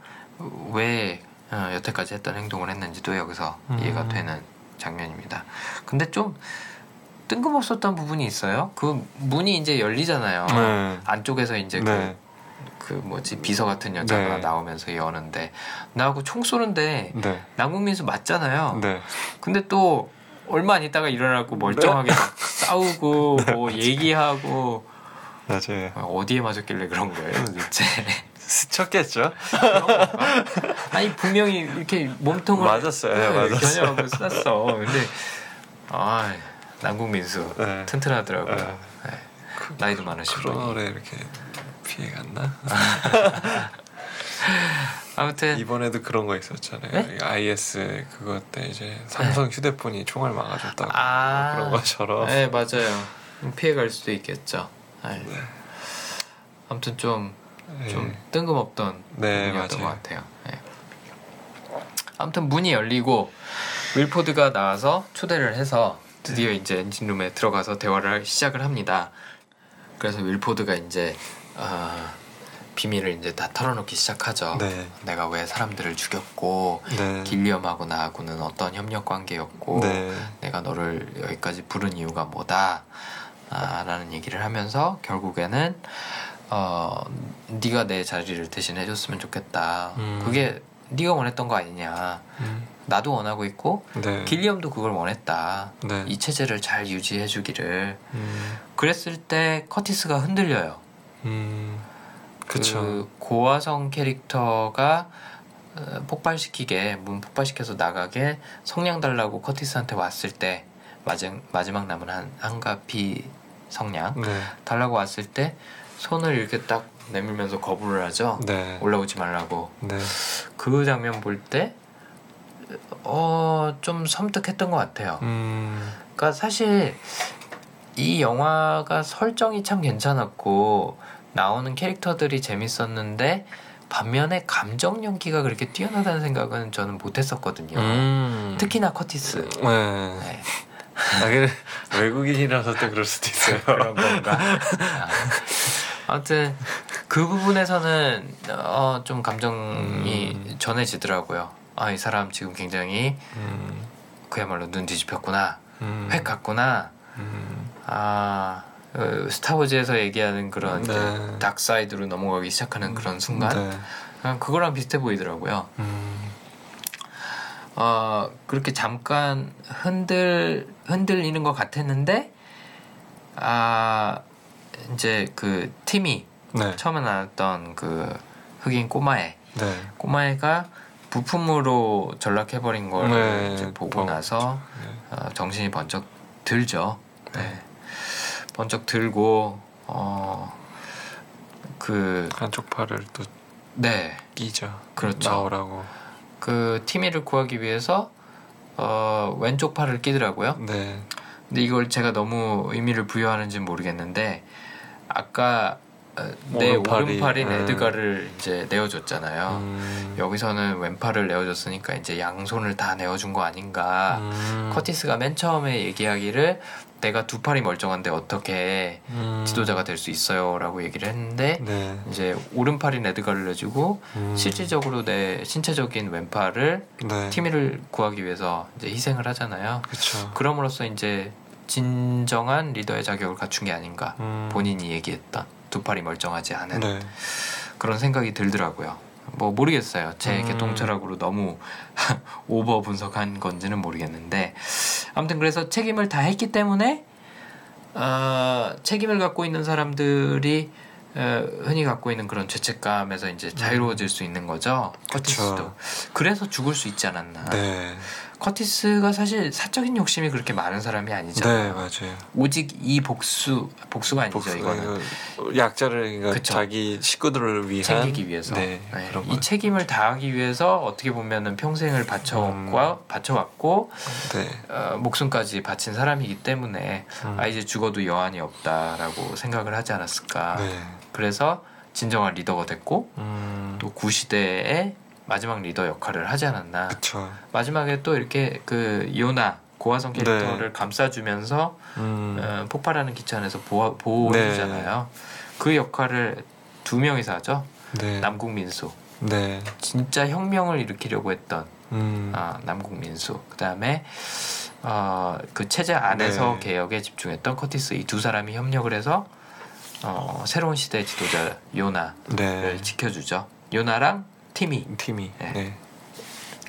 왜 어, 여태까지 했던 행동을 했는지도 여기서 음. 이해가 되는 장면입니다. 근데 좀 뜬금없었던 부분이 있어요. 그 문이 이제 열리잖아요. 네. 안쪽에서 이제 그 네. 그 뭐지 비서 같은 여자가 네. 나오면서 여는데 나하고 총 쏘는데 네. 남궁민수 맞잖아요. 네. 근데 또 얼마 안 있다가 일어나고 멀쩡하게 막 싸우고 뭐 얘기하고 맞아요. 어디에 맞았길래 그런 거예요 도대체 스쳤겠죠? 아니 분명히 이렇게 몸통을 맞았어요. 네, 맞았어요. 겨냥하고 쐈어 근데 아 남궁민수 네. 튼튼하더라고요 네. 네. 나이도 많으신 분이 크로널에 이렇게 피해 갔나? 아무튼 이번에도 그런 거 있었잖아요. 네? IS 그거 때 이제 삼성 휴대폰이 총알 막아줬다고 아 그런 것처럼. 네 맞아요 피해갈 수도 있겠죠 네. 네. 아무튼 좀 좀 네. 뜬금없던 네, 부분이었던 맞아요. 것 같아요. 네. 아무튼 문이 열리고 윌포드가 나와서 초대를 해서 드디어 이제 엔진룸에 들어가서 대화를 시작을 합니다. 그래서 윌포드가 이제 아, 비밀을 이제 다 털어놓기 시작하죠. 네. 내가 왜 사람들을 죽였고 네. 길리엄하고 나하고는 어떤 협력 관계였고 네. 내가 너를 여기까지 부른 이유가 뭐다 아, 라는 얘기를 하면서 결국에는 어 네가 내 자리를 대신 해 줬으면 좋겠다 음. 그게 네가 원했던 거 아니냐 음. 나도 원하고 있고 네. 길리엄도 그걸 원했다 네. 이 체제를 잘 유지해 주기를 음. 그랬을 때 커티스가 흔들려요 음. 그쵸. 그 고화성 캐릭터가 어, 폭발시키게 문 폭발시켜서 나가게 성냥 달라고 커티스한테 왔을 때 마지막, 마지막 남은 한 한가피 성냥 네. 달라고 왔을 때 손을 이렇게 딱 내밀면서 거부를 하죠 네. 올라오지 말라고 네. 그 장면 볼 때 어, 좀 섬뜩했던 것 같아요. 음. 그러니까 사실 이 영화가 설정이 참 괜찮았고 나오는 캐릭터들이 재밌었는데 반면에 감정 연기가 그렇게 뛰어나다는 생각은 저는 못했었거든요. 음. 특히나 커티스. 네. 네. 아, 그 외국인이라서 또 그럴 수도 있어요. 그런 건가? 아. 아무튼 그 부분에서는 어, 좀 감정이 음. 전해지더라고요. 아 이 사람 지금 굉장히 음. 그야말로 눈 뒤집혔구나, 음. 획 갔구나. 음. 아 어, 스타워즈에서 얘기하는 그런 네. 닥 사이드로 넘어가기 시작하는 그런 순간 네. 그냥 그거랑 비슷해 보이더라고요. 음. 어 그렇게 잠깐 흔들 흔들리는 것 같았는데 아 이제 그 팀이 네. 처음에 나왔던 그 흑인 꼬마애 네. 꼬마애가 부품으로 전락해버린 걸 네, 이제 보고 버- 나서 네. 어, 정신이 번쩍 들죠. 네. 번쩍 들고 어그 한쪽 팔을 또 네. 끼죠. 그렇죠. 나오라고. 그 티미를 구하기 위해서 어 왼쪽 팔을 끼더라고요. 네. 근데 이걸 제가 너무 의미를 부여하는지는 모르겠는데 아까 어, 내 오른팔이, 오른팔인 음. 에드가를 이제 내어줬잖아요. 음. 여기서는 왼팔을 내어줬으니까 이제 양손을 다 내어준 거 아닌가. 음. 커티스가 맨 처음에 얘기하기를 내가 두 팔이 멀쩡한데 어떻게 음. 지도자가 될 수 있어요라고 얘기를 했는데 네. 이제 오른팔인 에드가를 내주고 음. 실질적으로 내 신체적인 왼팔을 네. 티미를 구하기 위해서 이제 희생을 하잖아요. 그렇죠. 그럼으로써 이제 진정한 리더의 자격을 갖춘 게 아닌가. 음. 본인이 얘기했던 두 팔이 멀쩡하지 않은 네. 그런 생각이 들더라고요. 뭐 모르겠어요. 제 음. 개통 철학으로 너무 오버 분석한 건지는 모르겠는데 아무튼 그래서 책임을 다 했기 때문에 어, 책임을 갖고 있는 사람들이 어, 흔히 갖고 있는 그런 죄책감에서 이제 자유로워질 수 있는 거죠. 커티스도 그래서 죽을 수 있지 않았나. 네. 커티스가 사실 사적인 욕심이 그렇게 많은 사람이 네, 아니잖아요. 맞아요. 오직 이 복수 복수가 아니죠 복수, 이거는 이거 약자를 그러니까 그쵸. 자기 식구들을 위한 챙기기 위해서 네, 네, 이 거. 책임을 다하기 위해서 어떻게 보면은 평생을 바쳐왔고 바쳐왔고 네. 어, 목숨까지 바친 사람이기 때문에 음. 아 이제 죽어도 여한이 없다라고 생각을 하지 않았을까 네. 그래서 진정한 리더가 됐고 음. 또 구시대의 마지막 리더 역할을 하지 않았나 그쵸. 마지막에 또 이렇게 그 요나 고화성 네. 캐릭터를 감싸주면서 음. 어, 폭발하는 기차 안에서 보호, 보호해주잖아요 그 역할을 두 명이서 하죠 네. 남궁 민수 네. 진짜 혁명을 일으키려고 했던 음. 아, 남궁 민수 그다음에 어, 그 체제 안에서 네. 개혁에 집중했던 커티스 이 두 사람이 협력을 해서 어, 새로운 시대의 지도자 요나를 네. 지켜주죠 요나랑 팀이 팀이. 네. 네.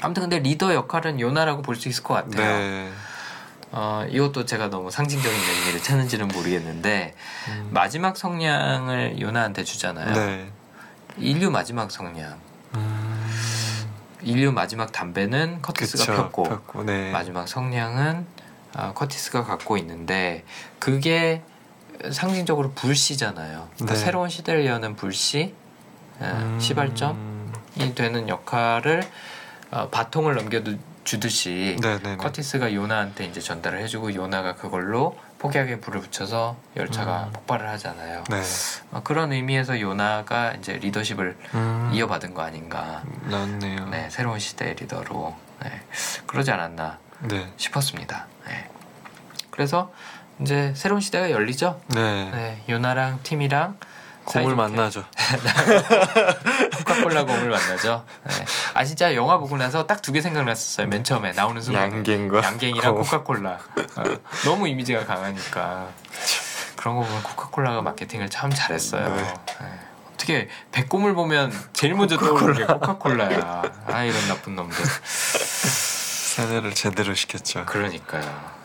아무튼 근데 리더 역할은 요나라고 볼 수 있을 것 같아요 네. 어, 이것도 제가 너무 상징적인 의미를 찾는지는 모르겠는데 음. 마지막 성냥을 요나한테 주잖아요 네. 인류 마지막 성냥 음. 인류 마지막 담배는 커티스가 그쵸. 폈고 폈고. 네. 마지막 성냥은 어, 커티스가 갖고 있는데 그게 상징적으로 불씨잖아요. 그러니까 네. 새로운 시대를 여는 불씨, 어, 음. 시발점이 되는 역할을 어, 바통을 넘겨주듯이 네, 네, 네. 커티스가 요나한테 이제 전달을 해주고 요나가 그걸로 폭약에 불을 붙여서 열차가 음. 폭발을 하잖아요. 네. 어, 그런 의미에서 요나가 이제 리더십을 음. 이어받은 거 아닌가. 나왔네요. 네, 새로운 시대의 리더로 네, 그러지 않았나 네. 싶었습니다. 네. 그래서 이제 새로운 시대가 열리죠. 네. 네, 요나랑 팀이랑 공을 만나죠. 코카콜라 공을 만나죠. 네. 아 진짜 영화 보고 나서 딱 두 개 생각났었어요. 맨 처음에 나오는 순간 양갱과 양갱이랑 공. 코카콜라 어, 너무 이미지가 강하니까 그런 거 보면 코카콜라가 마케팅을 참 잘했어요. 네. 네. 어떻게 배꼽을 보면 제일 먼저 떠오르는 게 코카콜라야. 아 이런 나쁜 놈들. 세뇌를 제대로 시켰죠. 그러니까요.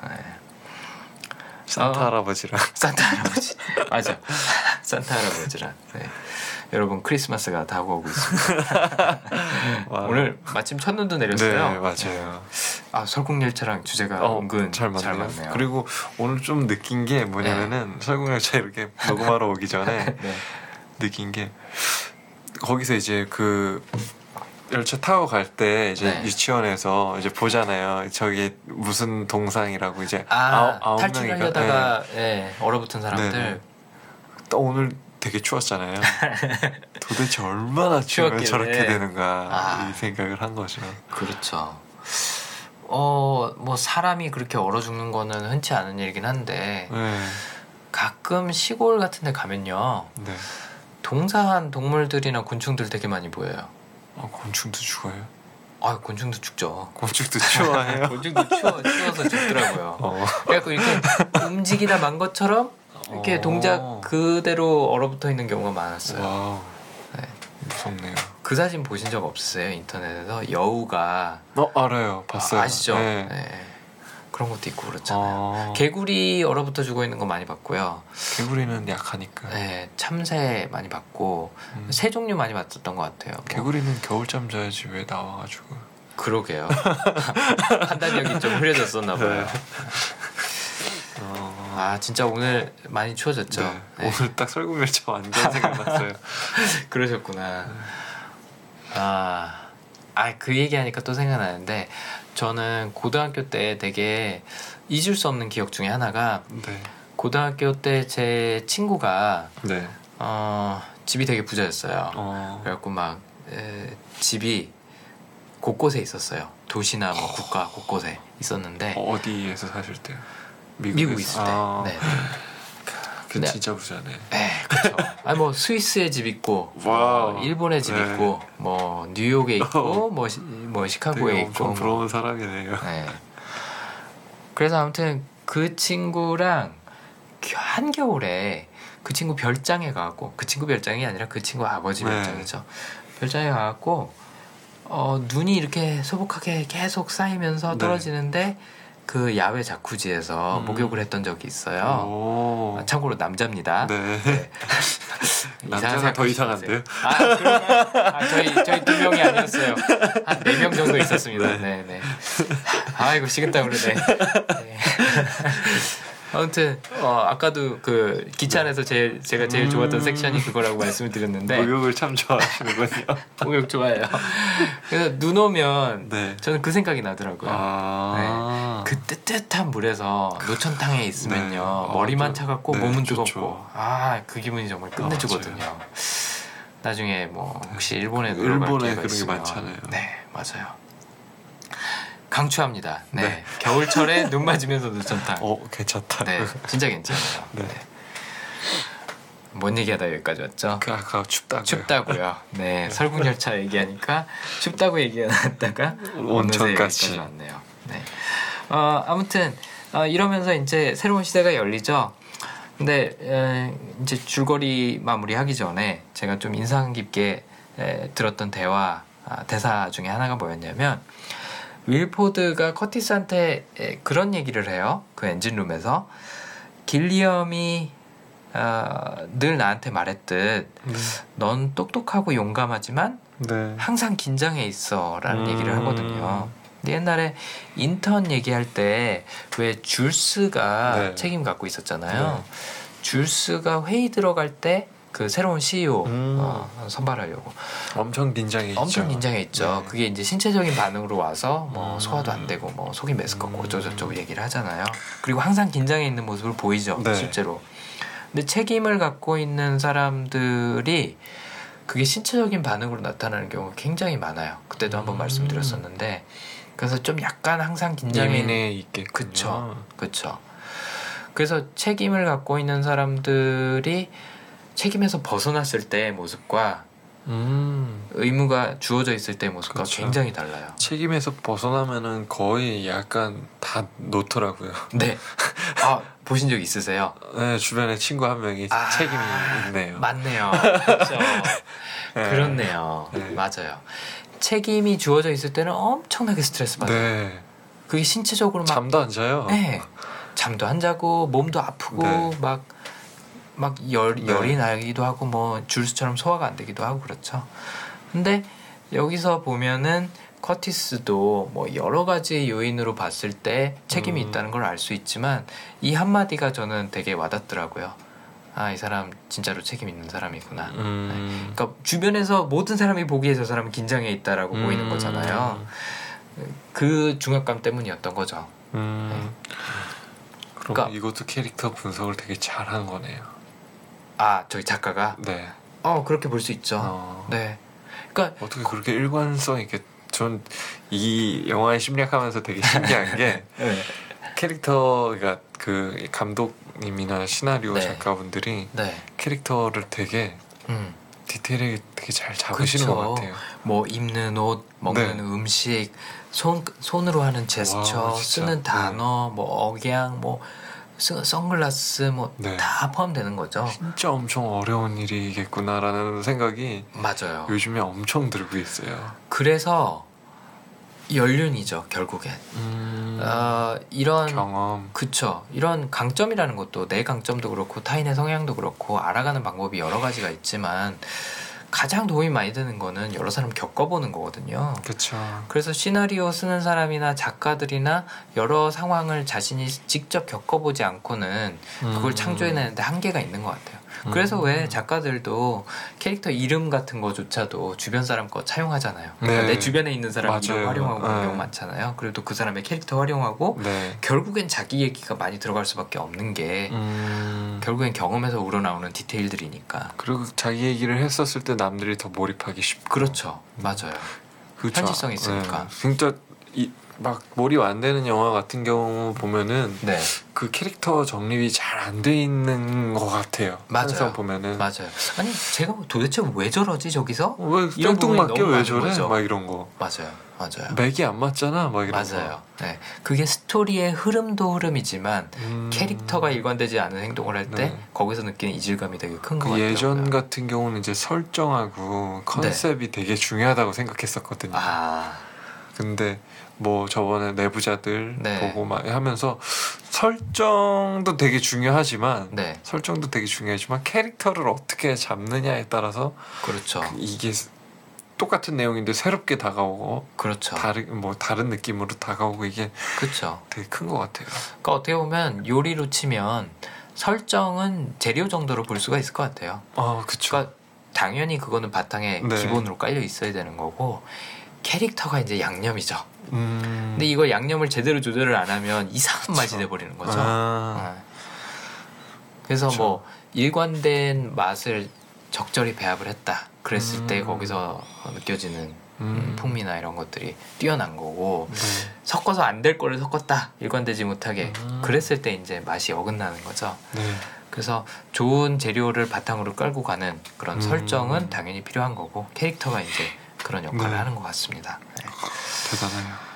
네. 산타 어. 할아버지랑 산타 할아버지 맞아. 산타 할아버지랑. 네. 여러분 크리스마스가 다가오고 있습니다. 와. 오늘 마침 첫눈도 네 내렸어요. 맞아요. 아 설국열차랑 주제가 어, 은근 잘 맞네요. 맞네요. 그리고 오늘 좀 느낀 게 뭐냐면은 설국열차 이렇게 녹음하러 오기 전에 네. 느낀 게 거기서 이제 그 열차 타고 갈 때 이제 네. 유치원에서 이제 보잖아요. 저기 무슨 동상이라고 이제 아 아홉? 탈출하려다가 예, 얼어붙은 사람들 네, 네. 또 오늘 되게 추웠잖아요. 도대체 얼마나 추우면. 저렇게 되는가 아. 이 생각을 한 거죠. 그렇죠. 어, 뭐 사람이 그렇게 얼어 죽는 거는 흔치 않은 일이긴 한데 네, 가끔 시골 같은 데 가면요. 네. 동사한 동물들이나 곤충들 되게 많이 보여요. 어, 곤충도 죽어요. 아, 곤충도 죽죠. 곤충도 추워해요. 곤충도 추워, 추워서 죽더라고요. 어. 그래갖고 이렇게 움직이다 만 것처럼 이렇게 어. 동작 그대로 얼어붙어 있는 경우가 많았어요. Wow. 네. 무섭네요. 그 사진 보신 적 없으세요? 인터넷에서 여우가 어 알아요. 봤어요. 아시죠 네. 그런 것도 있고 그렇잖아요. 어, 개구리 얼어붙어 죽어 있는 거 많이 봤고요. 개구리는 약하니까. 네, 참새 많이 봤고 음. 새 종류 많이 봤었던 것 같아요. 뭐, 개구리는 겨울잠 자야지 왜 나와가지고. 그러게요. 판단력이 좀 흐려졌었나 봐요. 네. 어, 아 진짜 오늘 많이 추워졌죠. 네. 네. 오늘 딱 설국열차 완전 생각났어요. 그러셨구나. 아, 아, 그 얘기하니까 또 생각나는데, 저는 고등학교 때 되게 잊을 수 없는 기억 중에 하나가, 네. 고등학교 때 제 친구가, 네. 어, 집이 되게 부자였어요. 어. 그래갖고 막, 에, 집이 곳곳에 있었어요. 도시나 뭐 국가 곳곳에 있었는데, 어, 어디에서 사실 때요? 미국에서? 미국 있을 때. 아, 네. 그 네. 진짜 부자네. 네, 그렇죠. 아니 뭐 스위스에 집 있고, wow. 뭐 일본에 집 네. 있고, 뭐 뉴욕에 있고, 뭐, 시, 뭐 시카고에 되게 있고, 엄청 뭐. 부러운 사람이네요. 네. 그래서 아무튼 그 친구랑 겨- 한겨울에 그 친구 별장에 가고 그 친구 별장이 아니라 그 친구 아버지 네. 별장이죠. 별장에 가고 어, 눈이 이렇게 소복하게 계속 쌓이면서 네. 떨어지는데 그 야외 자쿠지에서 음. 목욕을 했던 적이 있어요. 오. 아, 참고로 남자입니다. 네. 네. 남자가 더. 이상한데요? 아, 그런가요? 아, 저희 저희 두 명이 아니었어요. 한 네 명 정도 있었습니다. 네. 네, 네. 아이고 식은땀 그러네. 네. 아무튼 어, 아까도 그 기차 안에서 제일 제가 제일 좋았던 음. 섹션이 그거라고 말씀을 드렸는데 목욕을 참 좋아하시는군요. 목욕 좋아해요. 그래서 눈 오면 네. 저는 그 생각이 나더라고요. 아. 그 뜨뜻한 물에서 노천탕에 있으면요 네. 어, 머리만 좀- 차갑고 네, 몸은 좋죠. 뜨겁고 아 그 기분이 정말 끝내주거든요. 나중에 뭐 혹시 일본에 놀러 갈 기회가 그런 게 있으면 많잖아요. 네 맞아요. 강추합니다. 네, 네. 겨울철에 눈 맞으면서 노천탕. 어 괜찮다. 네 진짜 괜찮아요. 네. 뭔 얘기하다 여기까지 왔죠? 그 아까 춥다고요. 춥다고요. 네, 설국열차 얘기하니까 춥다고 얘기하다가 온천까지. 왔네요. 네. 어, 아무튼 어, 이러면서 이제 새로운 시대가 열리죠. 근데 에, 이제 줄거리 마무리하기 전에 제가 좀 인상 깊게 에, 들었던 대화 아, 대사 중에 하나가 뭐였냐면 윌포드가 커티스한테 에, 그런 얘기를 해요. 그 엔진룸에서 길리엄이 어, 늘 나한테 말했듯 네. 넌 똑똑하고 용감하지만 네. 항상 긴장해 있어라는 음. 얘기를 하거든요. 근데 옛날에 인턴 얘기할 때 왜 줄스가 네. 책임 갖고 있었잖아요. 네. 줄스가 회의 들어갈 때 그 새로운 CEO 음. 어, 선발하려고 엄청 긴장해 있죠. 엄청 긴장해 있죠. 네. 그게 이제 신체적인 반응으로 와서 뭐 음. 소화도 안 되고 뭐 속이 메스껍고 음. 어쩌고저쩌고 얘기를 하잖아요. 그리고 항상 긴장해 있는 모습을 보이죠. 네. 실제로. 근데 책임을 갖고 있는 사람들이 그게 신체적인 반응으로 나타나는 경우가 굉장히 많아요. 그때도 한번 음. 말씀드렸었는데 그래서 좀 약간 항상 긴장해 예민해 있겠군요. 그쵸. 그렇죠. 그래서 책임을 갖고 있는 사람들이 책임에서 벗어났을 때의 모습과 음. 의무가 주어져 있을 때의 모습과 그쵸. 굉장히 달라요. 책임에서 벗어나면은 거의 약간 다 놓더라고요. 네. 아 보신 적 있으세요? 네, 주변에 친구 한 명이 아, 책임이 있네요. 맞네요. 그렇죠. 네. 그렇네요. 네. 맞아요. 책임이 주어져 있을 때는 엄청나게 스트레스 받아요. 네. 그게 신체적으로 막 잠도 안 자요. 네. 잠도 안 자고 몸도 아프고 네. 막 막 열, 네. 열이 나기도 하고 뭐 줄수처럼 소화가 안 되기도 하고 그렇죠. 근데 여기서 보면은 커티스도 뭐 여러 가지 요인으로 봤을 때 책임이 음. 있다는 걸 알 수 있지만 이 한마디가 저는 되게 와닿더라고요. 아, 이 사람 진짜로 책임 있는 사람이구나. 음. 그러니까 주변에서 모든 사람이 보기에 저 사람은 긴장해 있다라고 보이는 음. 거잖아요. 그 중압감 때문이었던 거죠. 음. 그럼 그러니까- 이것도 캐릭터 분석을 되게 잘한 거네요. 아, 저기 작가가 네. 어 그렇게 볼 수 있죠. 어. 네. 그러니까 어떻게 그렇게 일관성 있게 전 이 영화에 심리학하면서 되게 신기한 게 캐릭터가 그 감독님이나 시나리오 네. 작가분들이 네. 캐릭터를 되게 음. 디테일하게 되게 잘 잡으시는 그쵸. 것 같아요. 뭐 입는 옷, 먹는 네. 음식, 손 손으로 하는 제스처, 와. 쓰는 네. 단어, 뭐 억양, 뭐 스- 선글라스 뭐 네. 다 포함되는 거죠. 진짜 엄청 어려운 일이겠구나라는 생각이 맞아요. 요즘에 엄청 들고 있어요. 그래서 연륜이죠, 결국엔. 음, 어, 이런 경험. 그쵸. 이런 강점이라는 것도 내 강점도 그렇고 타인의 성향도 그렇고 알아가는 방법이 여러 가지가 있지만 가장 도움이 많이 되는 거는 여러 사람 겪어보는 거거든요. 그쵸. 그래서 시나리오 쓰는 사람이나 작가들이나 여러 상황을 자신이 직접 겪어보지 않고는 그걸 음. 창조해내는데 한계가 있는 것 같아요. 그래서 음. 왜 작가들도 캐릭터 이름 같은 거조차도 주변 사람 거 차용하잖아요. 그러니까 네. 내 주변에 있는 사람 이름 맞아요. 활용하고 그런 네. 경우 많잖아요. 그래도 그 사람의 캐릭터 활용하고 네. 결국엔 자기 얘기가 많이 들어갈 수밖에 없는 게 음, 결국엔 경험에서 우러나오는 디테일들이니까. 그리고 자기 얘기를 했었을 때 남들이 더 몰입하기 쉽고. 그렇죠. 맞아요. 그렇죠. 현지성이 있으니까. 네. 진짜 이, 막 몰입 안 되는 영화 같은 경우 보면은 네. 그 캐릭터 정립이 잘 안 돼 있는 것 같아요. 맞아요. 항상 보면은 맞아요. 아니 제가 도대체 왜 저러지 저기서? 어, 왜 이런 너무 왜 저래? 거죠. 막 이런 거. 맞아요. 맞아요. 맥이 안 맞잖아. 막 이런 맞아요. 네. 그게 스토리의 흐름도 흐름이지만 거. 음, 캐릭터가 일관되지 않은 행동을 할때 네. 거기서 느끼는 이질감이 되게 큰것 그 같아요. 예전 같은 경우는 이제 설정하고 컨셉이 되게 중요하다고 생각했었거든요. 네. 아, 근데 뭐 저번에 내부자들 네. 보고 막 하면서 설정도 되게 중요하지만 네, 설정도 되게 중요하지만 캐릭터를 어떻게 잡느냐에 따라서 그렇죠. 이게 똑같은 내용인데 새롭게 다가오고 그렇죠. 다른 뭐 다른 느낌으로 다가오고 이게 그렇죠. 되게 큰 것 같아요. 그러니까 어떻게 보면 요리로 치면 설정은 재료 정도로 볼 수가 있을 것 같아요. 아 그쵸. 그러니까 당연히 그거는 바탕에 네. 기본으로 깔려 있어야 되는 거고 캐릭터가 이제 양념이죠. 음. 근데 이걸 양념을 제대로 조절을 안 하면 이상한 그쵸. 맛이 돼 버리는 거죠. 아, 네. 그래서 그쵸. 뭐 일관된 맛을 적절히 배합을 했다. 그랬을 때 음. 거기서 느껴지는 음, 음. 풍미나 이런 것들이 뛰어난 거고 네. 섞어서 안 될 거를 섞었다 일관되지 못하게 음. 그랬을 때 이제 맛이 어긋나는 거죠. 네. 그래서 좋은 재료를 바탕으로 깔고 가는 그런 음. 설정은 당연히 필요한 거고 캐릭터가 이제 그런 역할을 네. 하는 것 같습니다. 네. 대단해요.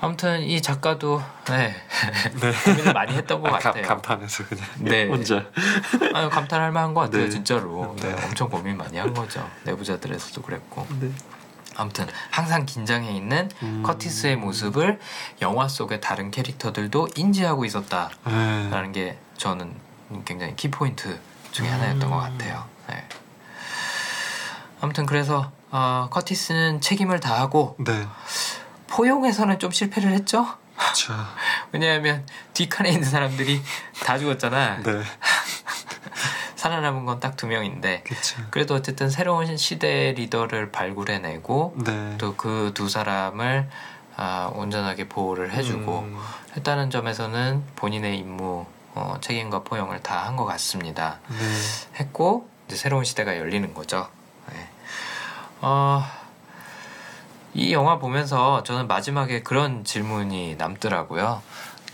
아무튼 이 작가도 네. 네. 고민을 많이 했던 것 아, 감- 같아요. 감탄해서 그냥 네. 혼자. 아유, 감탄할 만한 것 같아요, 네. 진짜로. 네, 네. 엄청 고민 많이 한 거죠. 내부자들에서도 그랬고. 네. 아무튼 항상 긴장해 있는 음. 커티스의 모습을 영화 속의 다른 캐릭터들도 인지하고 있었다라는 네. 게 저는 굉장히 키 포인트 중에 하나였던 음. 것 같아요. 네. 아무튼 그래서 어, 커티스는 책임을 다하고 네. 포용에서는 좀 실패를 했죠. 그쵸. 왜냐하면 뒷칸에 있는 사람들이 다 죽었잖아. 네. 살아남은 건 딱 두 명인데 그쵸. 그래도 어쨌든 새로운 시대 리더를 발굴해내고 네. 또그 두 사람을 아, 온전하게 보호를 해주고 음. 했다는 점에서는 본인의 임무 어, 책임과 포용을 다 한 것 같습니다. 네. 했고 이제 새로운 시대가 열리는 거죠. 네. 어, 이 영화 보면서 저는 마지막에 그런 질문이 남더라고요.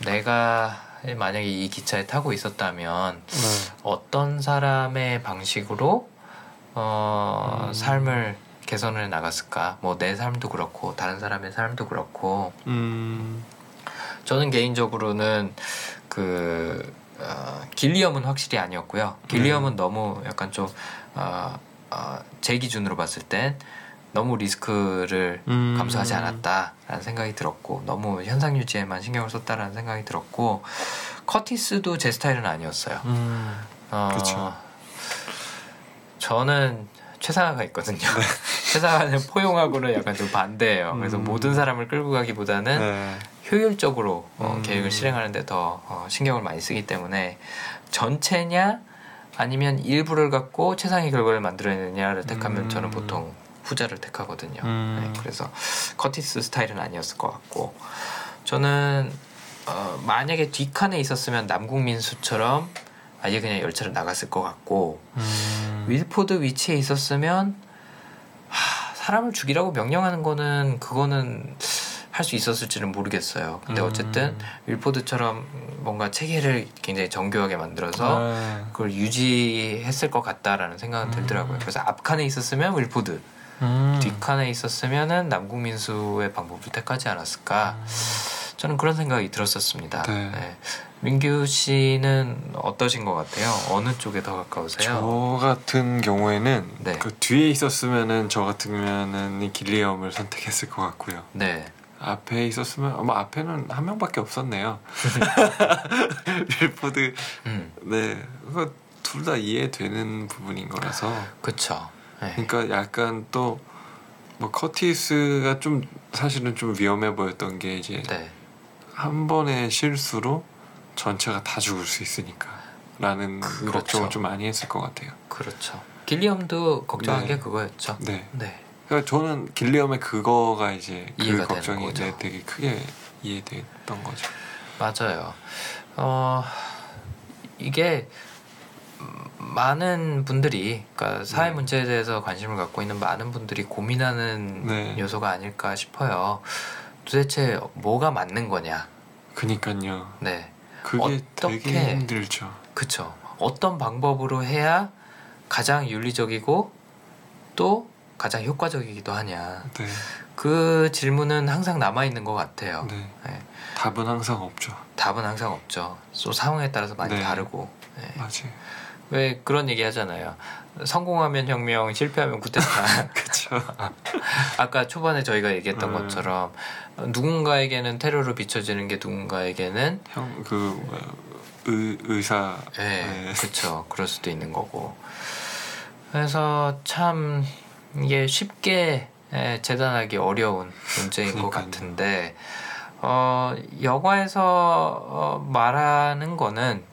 내가 만약에 이 기차에 타고 있었다면 네. 어떤 사람의 방식으로 어, 음. 삶을 개선을 나갔을까? 뭐 내 삶도 그렇고 다른 사람의 삶도 그렇고 음, 저는 개인적으로는 그 어, 길리엄은 확실히 아니었고요. 길리엄은 너무 약간 좀 어, 어, 제 기준으로 봤을 땐 너무 리스크를 음. 감수하지 않았다라는 생각이 들었고 너무 현상 유지에만 신경을 썼다라는 생각이 들었고 커티스도 제 스타일은 아니었어요. 음, 어, 그쵸. 저는 최상화가 있거든요. 최상화는 포용하고는 약간 좀 반대예요. 그래서 음. 모든 사람을 끌고 가기보다는 네. 효율적으로 어, 음. 계획을 실행하는데 더 어, 신경을 많이 쓰기 때문에 전체냐 아니면 일부를 갖고 최상의 결과를 만들어내느냐를 택하면 음. 저는 보통 후자를 택하거든요. 음. 네, 그래서 커티스 스타일은 아니었을 것 같고 저는 어, 만약에 뒷칸에 있었으면 남궁민수처럼 아예 그냥 열차를 나갔을 것 같고 음, 윌포드 위치에 있었으면 하, 사람을 죽이라고 명령하는 거는 그거는 할 수 있었을지는 모르겠어요. 근데 음. 어쨌든 윌포드처럼 뭔가 체계를 굉장히 정교하게 만들어서 네. 그걸 유지했을 것 같다라는 생각은 들더라고요. 그래서 앞칸에 있었으면 윌포드, 음. 뒷칸에 있었으면은 남궁민수의 방법을 택하지 않았을까. 저는 그런 생각이 들었었습니다. 네. 네. 민규 씨는 어떠신 것 같아요? 어느 쪽에 더 가까우세요? 저 같은 경우에는 네. 그 뒤에 있었으면은 저 같으면은 이 길리엄을 선택했을 것 같고요. 네. 앞에 있었으면 아마 앞에는 한 명밖에 없었네요. 윌포드 음, 네 그거 둘다 이해되는 부분인 거라서. 네. 그러니까 약간 또 뭐 커티스가 좀 사실은 좀 위험해 보였던 게 이제 네. 한 번의 실수로 전체가 다 죽을 수 있으니까 라는 그렇죠. 걱정을 좀 많이 했을 것 같아요. 그렇죠. 길리엄도 걱정한 네. 게 그거였죠. 네. 네. 그러니까 저는 길리엄의 그거가 이제 그 걱정이 거죠. 네, 되게 크게 이해됐던 거죠. 맞아요. 어, 이게 음, 많은 분들이, 그러니까 사회 네. 문제에 대해서 관심을 갖고 있는 많은 분들이 고민하는 네. 요소가 아닐까 싶어요. 도대체 뭐가 맞는 거냐? 그니까요. 네. 그게 어떻게- 되게 힘들죠. 그쵸. 어떤 방법으로 해야 가장 윤리적이고 또 가장 효과적이기도 하냐. 네, 그 질문은 항상 남아 있는 것 같아요. 네. 네. 답은 항상 없죠. 답은 항상 없죠. 또 상황에 따라서 많이 네. 다르고. 네. 맞아요. 왜 그런 얘기 하잖아요. 성공하면 혁명, 실패하면 쿠데타. 그렇죠. 아까 초반에 저희가 얘기했던 음. 것처럼 누군가에게는 테러로 비춰지는 게 누군가에게는 형 그 의, 의사. 예, 네. 그렇죠. 그럴 수도 있는 거고. 그래서 참 이게 쉽게 예, 재단하기 어려운 문제인 것 그러니까요. 같은데 어, 영화에서 어, 말하는 거는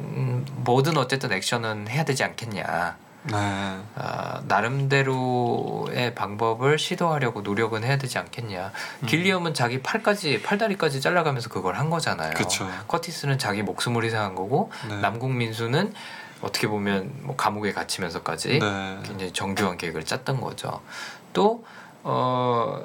음, 뭐든 어쨌든 액션은 해야 되지 않겠냐. 네. 아, 나름대로의 방법을 시도하려고 노력은 해야 되지 않겠냐. 음. 길리엄은 자기 팔까지 팔다리까지 잘라가면서 그걸 한 거잖아요. 그쵸. 커티스는 자기 목숨을 희생한 거고 네. 남궁 민수는 어떻게 보면 뭐 감옥에 갇히면서까지 네. 굉장히 정교한 계획을 짰던 거죠. 또 어,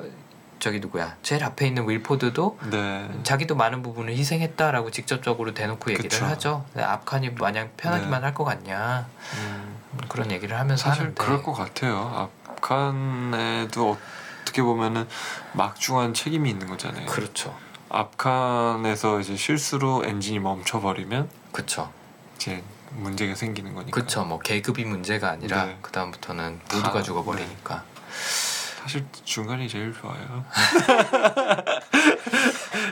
저기 누구야? 제일 앞에 있는 윌포드도 네. 자기도 많은 부분을 희생했다라고 직접적으로 대놓고 얘기를 그쵸. 하죠. 앞칸이 마냥 편하기만 네. 할것 같냐 음, 그런 얘기를 하면서 사실 하는데 그럴 것 같아요. 앞칸에도 어떻게 보면은 막중한 책임이 있는 거잖아요. 그렇죠, 앞칸에서 이제 실수로 엔진이 멈춰버리면 그렇죠, 이제 문제가 생기는 거니까. 그렇죠. 뭐 계급이 문제가 아니라 네. 그 다음부터는 모두가 다, 죽어버리니까. 사실 중간이 제일 좋아요.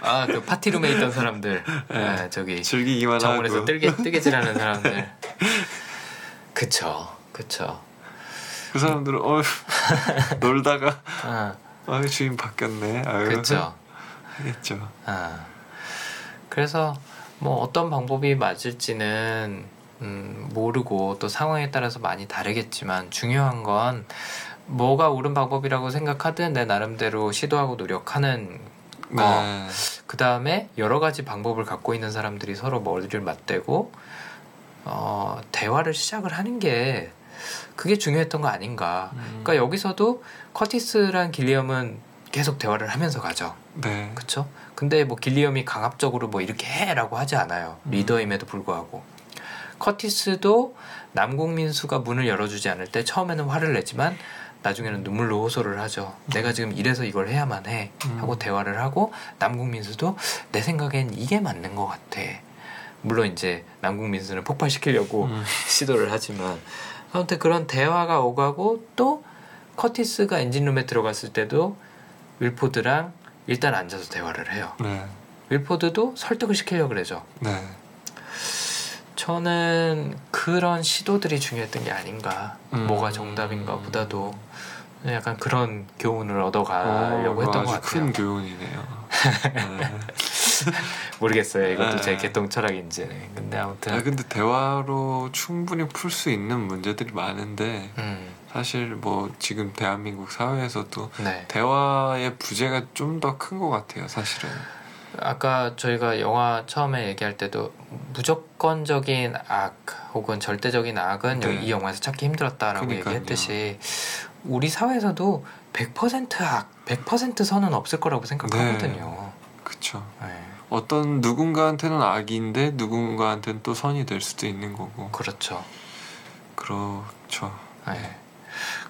아 그 파티룸에 있던 사람들, 네. 아, 저기 즐기기만 정원에서 하고 뜨개 뜨개질하는 사람들. 그쵸, 그쵸. 그 사람들은 어 놀다가 아, 아유 주인 바뀌었네. 아유 그쵸. 하겠죠. 아, 그래서 뭐 어떤 방법이 맞을지는 음, 모르고 또 상황에 따라서 많이 다르겠지만 중요한 건 뭐가 옳은 방법이라고 생각하든 내 나름대로 시도하고 노력하는 거. 네. 그 다음에 여러 가지 방법을 갖고 있는 사람들이 서로 머리를 맞대고 어, 대화를 시작을 하는 게 그게 중요했던 거 아닌가. 음. 그러니까 여기서도 커티스랑 길리엄은 계속 대화를 하면서 가죠. 네. 그렇죠? 근데 뭐 길리엄이 강압적으로 뭐 이렇게 해라고 하지 않아요. 음. 리더임에도 불구하고 커티스도 남궁민수가 문을 열어주지 않을 때 처음에는 화를 내지만 나중에는 눈물로 호소를 하죠. 내가 지금 이래서 이걸 해야만 해 하고 음. 대화를 하고 남궁민수도 내 생각엔 이게 맞는 것 같아. 물론 이제 남궁민수는 폭발시키려고 음. 시도를 하지만 아무튼 그런 대화가 오가고 또 커티스가 엔진룸에 들어갔을 때도 윌포드랑 일단 앉아서 대화를 해요. 네. 윌포드도 설득을 시키려고 그러죠. 네. 저는 그런 시도들이 중요했던 게 아닌가. 음. 뭐가 정답인가 보다도 약간 그런 교훈을 얻어가려고 어, 했던 것 같아요. 큰 교훈이네요. 네. 모르겠어요. 이것도 제 네. 개통 철학인지. 근데 아무튼 아 근데 대화로 충분히 풀 수 있는 문제들이 많은데 음, 사실 뭐 지금 대한민국 사회에서도 네. 대화의 부재가 좀 더 큰 것 같아요. 사실은. 아까 저희가 영화 처음에 얘기할 때도 무조건적인 악 혹은 절대적인 악은 네. 이 영화에서 찾기 힘들었다라고 그러니까요. 얘기했듯이 우리 사회에서도 100% 악, 100% 선은 없을 거라고 생각하거든요. 그쵸. 네. 어떤 누군가한테는 악인데 누군가한테는 또 선이 될 수도 있는 거고. 그렇죠. 그렇죠. 네.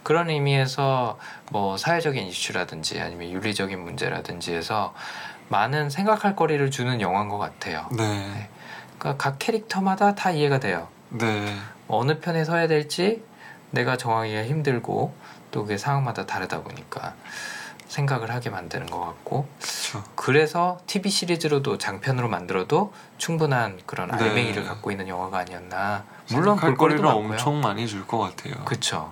그런 의미에서 뭐 사회적인 이슈라든지 아니면 윤리적인 문제라든지 해서 많은 생각할 거리를 주는 영화인 것 같아요. 네. 그러니까 각 캐릭터마다 다 이해가 돼요. 네. 어느 편에 서야 될지 내가 정하기가 힘들고 또 그게 상황마다 다르다 보니까 생각을 하게 만드는 것 같고 그렇죠. 그래서 TV 시리즈로도 장편으로 만들어도 충분한 그런 네. 알맹이를 갖고 있는 영화가 아니었나 물론 할 볼거리도 거리를 많고요 엄청 많이 줄 것 같아요. 그쵸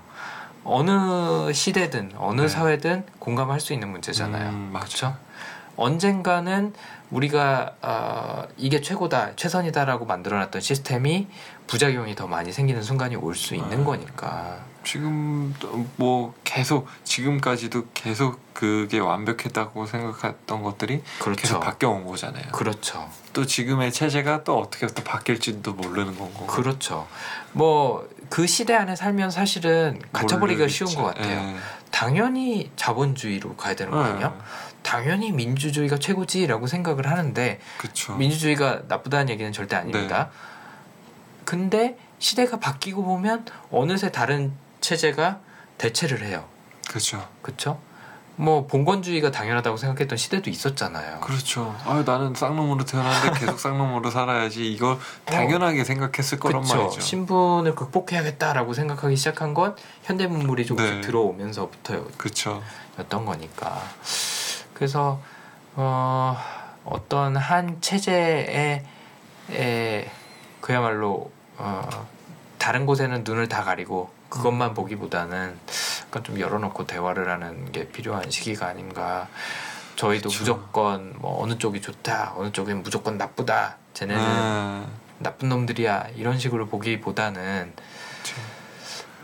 어느 시대든 어느 네. 사회든 공감할 수 있는 문제잖아요 음. 그쵸 언젠가는 우리가 어, 이게 최고다 최선이다라고 만들어놨던 시스템이 부작용이 더 많이 생기는 순간이 올 수 있는 아. 거니까 지금 뭐 계속 지금까지도 계속 그게 완벽했다고 생각했던 것들이 계속 그렇죠 바뀌어 온 거잖아요. 그렇죠 또 지금의 체제가 또 어떻게 또 바뀔지도 모르는 거고. 그렇죠 뭐 그 시대 안에 살면 사실은 갇혀버리기가 쉬운 것 같아요 예. 당연히 자본주의로 가야 되는 거 아니야? 당연히 민주주의가 최고지라고 생각을 하는데 그렇죠. 민주주의가 나쁘다는 얘기는 절대 아닙니다. 근데 시대가 바뀌고 보면 어느새 다른 체제가 대체를 해요. 그렇죠. 그렇죠? 뭐 봉건주의가 당연하다고 생각했던 시대도 있었잖아요. 그렇죠. 아 나는 쌍놈으로 태어났는데 계속 쌍놈으로 살아야지. 이걸 당연하게 생각했을 거란 그쵸? 말이죠. 신분을 극복해야겠다라고 생각하기 시작한 건 현대 문물이 조금씩 네. 들어오면서부터였던 그렇죠. 거니까. 그래서 어, 어떤 한 체제에 에, 그야말로 어, 다른 곳에는 눈을 다 가리고 그것만 보기보다는 약간 좀 열어놓고 대화를 하는 게 필요한 시기가 아닌가. 저희도 그쵸. 무조건 뭐 어느 쪽이 좋다, 어느 쪽은 무조건 나쁘다. 쟤네는 아, 나쁜 놈들이야 이런 식으로 보기보다는 그쵸.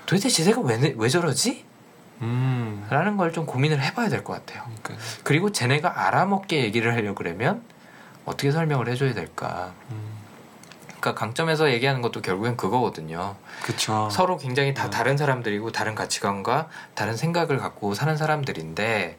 도대체 쟤네가 왜, 왜 저러지? 음. 라는 걸 좀 고민을 해봐야 될 것 같아요. 그러니까. 그리고 쟤네가 알아먹게 얘기를 하려고 그러면 어떻게 설명을 해줘야 될까? 음. 그러니까 강점에서 얘기하는 것도 결국엔 그거거든요. 그쵸. 서로 굉장히 다 네. 다른 사람들이고 다른 가치관과 다른 생각을 갖고 사는 사람들인데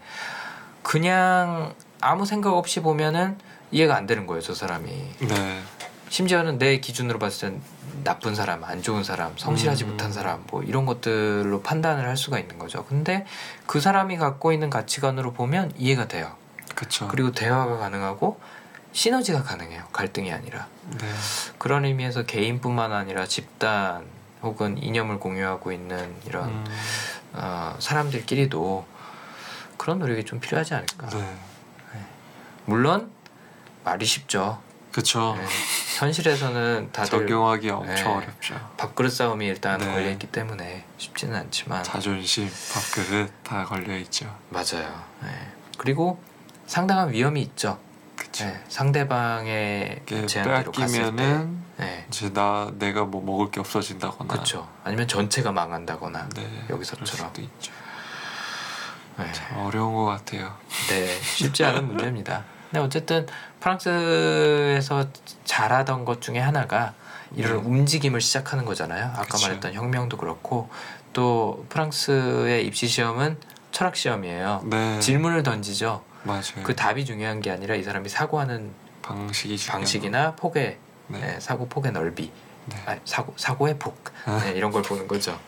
그냥 아무 생각 없이 보면은 이해가 안 되는 거예요, 저 사람이. 네. 심지어는 내 기준으로 봤을 땐 나쁜 사람, 안 좋은 사람, 성실하지 음. 못한 사람, 뭐 이런 것들로 판단을 할 수가 있는 거죠. 근데 그 사람이 갖고 있는 가치관으로 보면 이해가 돼요. 그쵸. 그리고 대화가 가능하고 시너지가 가능해요. 갈등이 아니라. 네. 그런 의미에서 개인뿐만 아니라 집단 혹은 이념을 공유하고 있는 이런 음. 어, 사람들끼리도 그런 노력이 좀 필요하지 않을까. 네. 물론 말이 쉽죠. 그쵸. 네. 현실에서는 다들 적용하기 엄청 네. 어렵죠. 밥그릇 싸움이 일단 네. 걸려 있기 때문에 쉽지는 않지만 자존심, 밥그릇 다 걸려 있죠. 맞아요. 네. 그리고 상당한 위험이 있죠. 네. 상대방의 이게 제안대로 갔을 때, 네. 이제 나 내가 뭐 먹을 게 없어진다거나. 그렇죠. 아니면 전체가 망한다거나. 네. 여기서처럼. 어려운 것 같아요. 네, 쉽지 않은 문제입니다. 근데 어쨌든 프랑스에서 잘하던 것 중에 하나가 이런 네. 움직임을 시작하는 거잖아요. 아까 그쵸. 말했던 혁명도 그렇고 또 프랑스의 입시 시험은 철학 시험이에요. 네. 질문을 던지죠. 맞아요. 그 답이 중요한 게 아니라 이 사람이 사고하는 방식이 방식이나 폭의 네. 네, 사고 폭의 넓이, 네. 아니, 사고 사고의 폭 아. 네, 이런 걸 보는 거죠.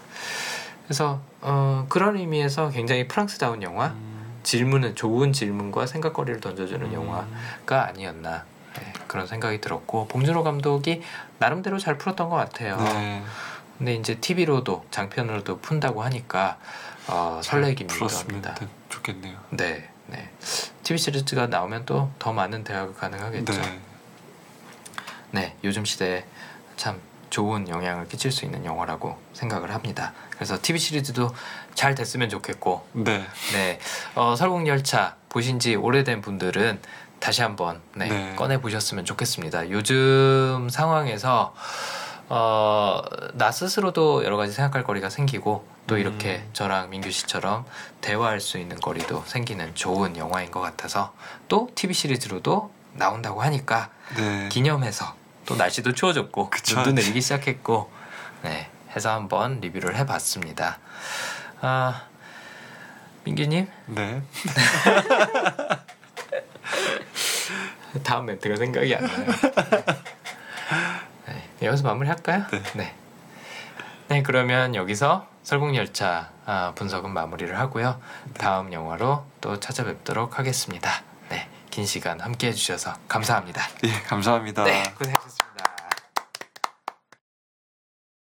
그래서 어, 그런 의미에서 굉장히 프랑스다운 영화, 음, 질문은 좋은 질문과 생각거리를 던져주는 음, 영화가 아니었나 네, 그런 생각이 들었고 봉준호 감독이 나름대로 잘 풀었던 것 같아요. 네. 근데 이제 TV로도 장편으로도 푼다고 하니까 어, 합니다. 좋겠네요. 네, 네. TV 시리즈가 나오면 또 더 많은 대화가 가능하겠죠. 네. 네, 요즘 시대에 참 좋은 영향을 끼칠 수 있는 영화라고 생각을 합니다. 그래서 TV 시리즈도 잘 됐으면 좋겠고, 네. 네, 어, 설국열차 보신 지 오래된 분들은 다시 한번 네, 네. 꺼내 보셨으면 좋겠습니다. 요즘 상황에서 어, 나 스스로도 여러 가지 생각할 거리가 생기고 또 이렇게 음. 저랑 민규 씨처럼 대화할 수 있는 거리도 생기는 좋은 영화인 것 같아서 또 TV 시리즈로도 나온다고 하니까 네. 기념해서 또 날씨도 추워졌고 그쵸. 눈도 내리기 시작했고 네 해서 한번 리뷰를 해봤습니다. 아 민규님 네. 다음 멘트가 생각이 안 나요. 네, 여기서 마무리할까요? 네. 네. 네, 그러면 여기서 설국열차 아, 분석은 마무리를 하고요. 다음 영화로 또 찾아뵙도록 하겠습니다. 네, 긴 시간 함께 해 주셔서 감사합니다. 예, 감사합니다. 네, 고생하셨습니다.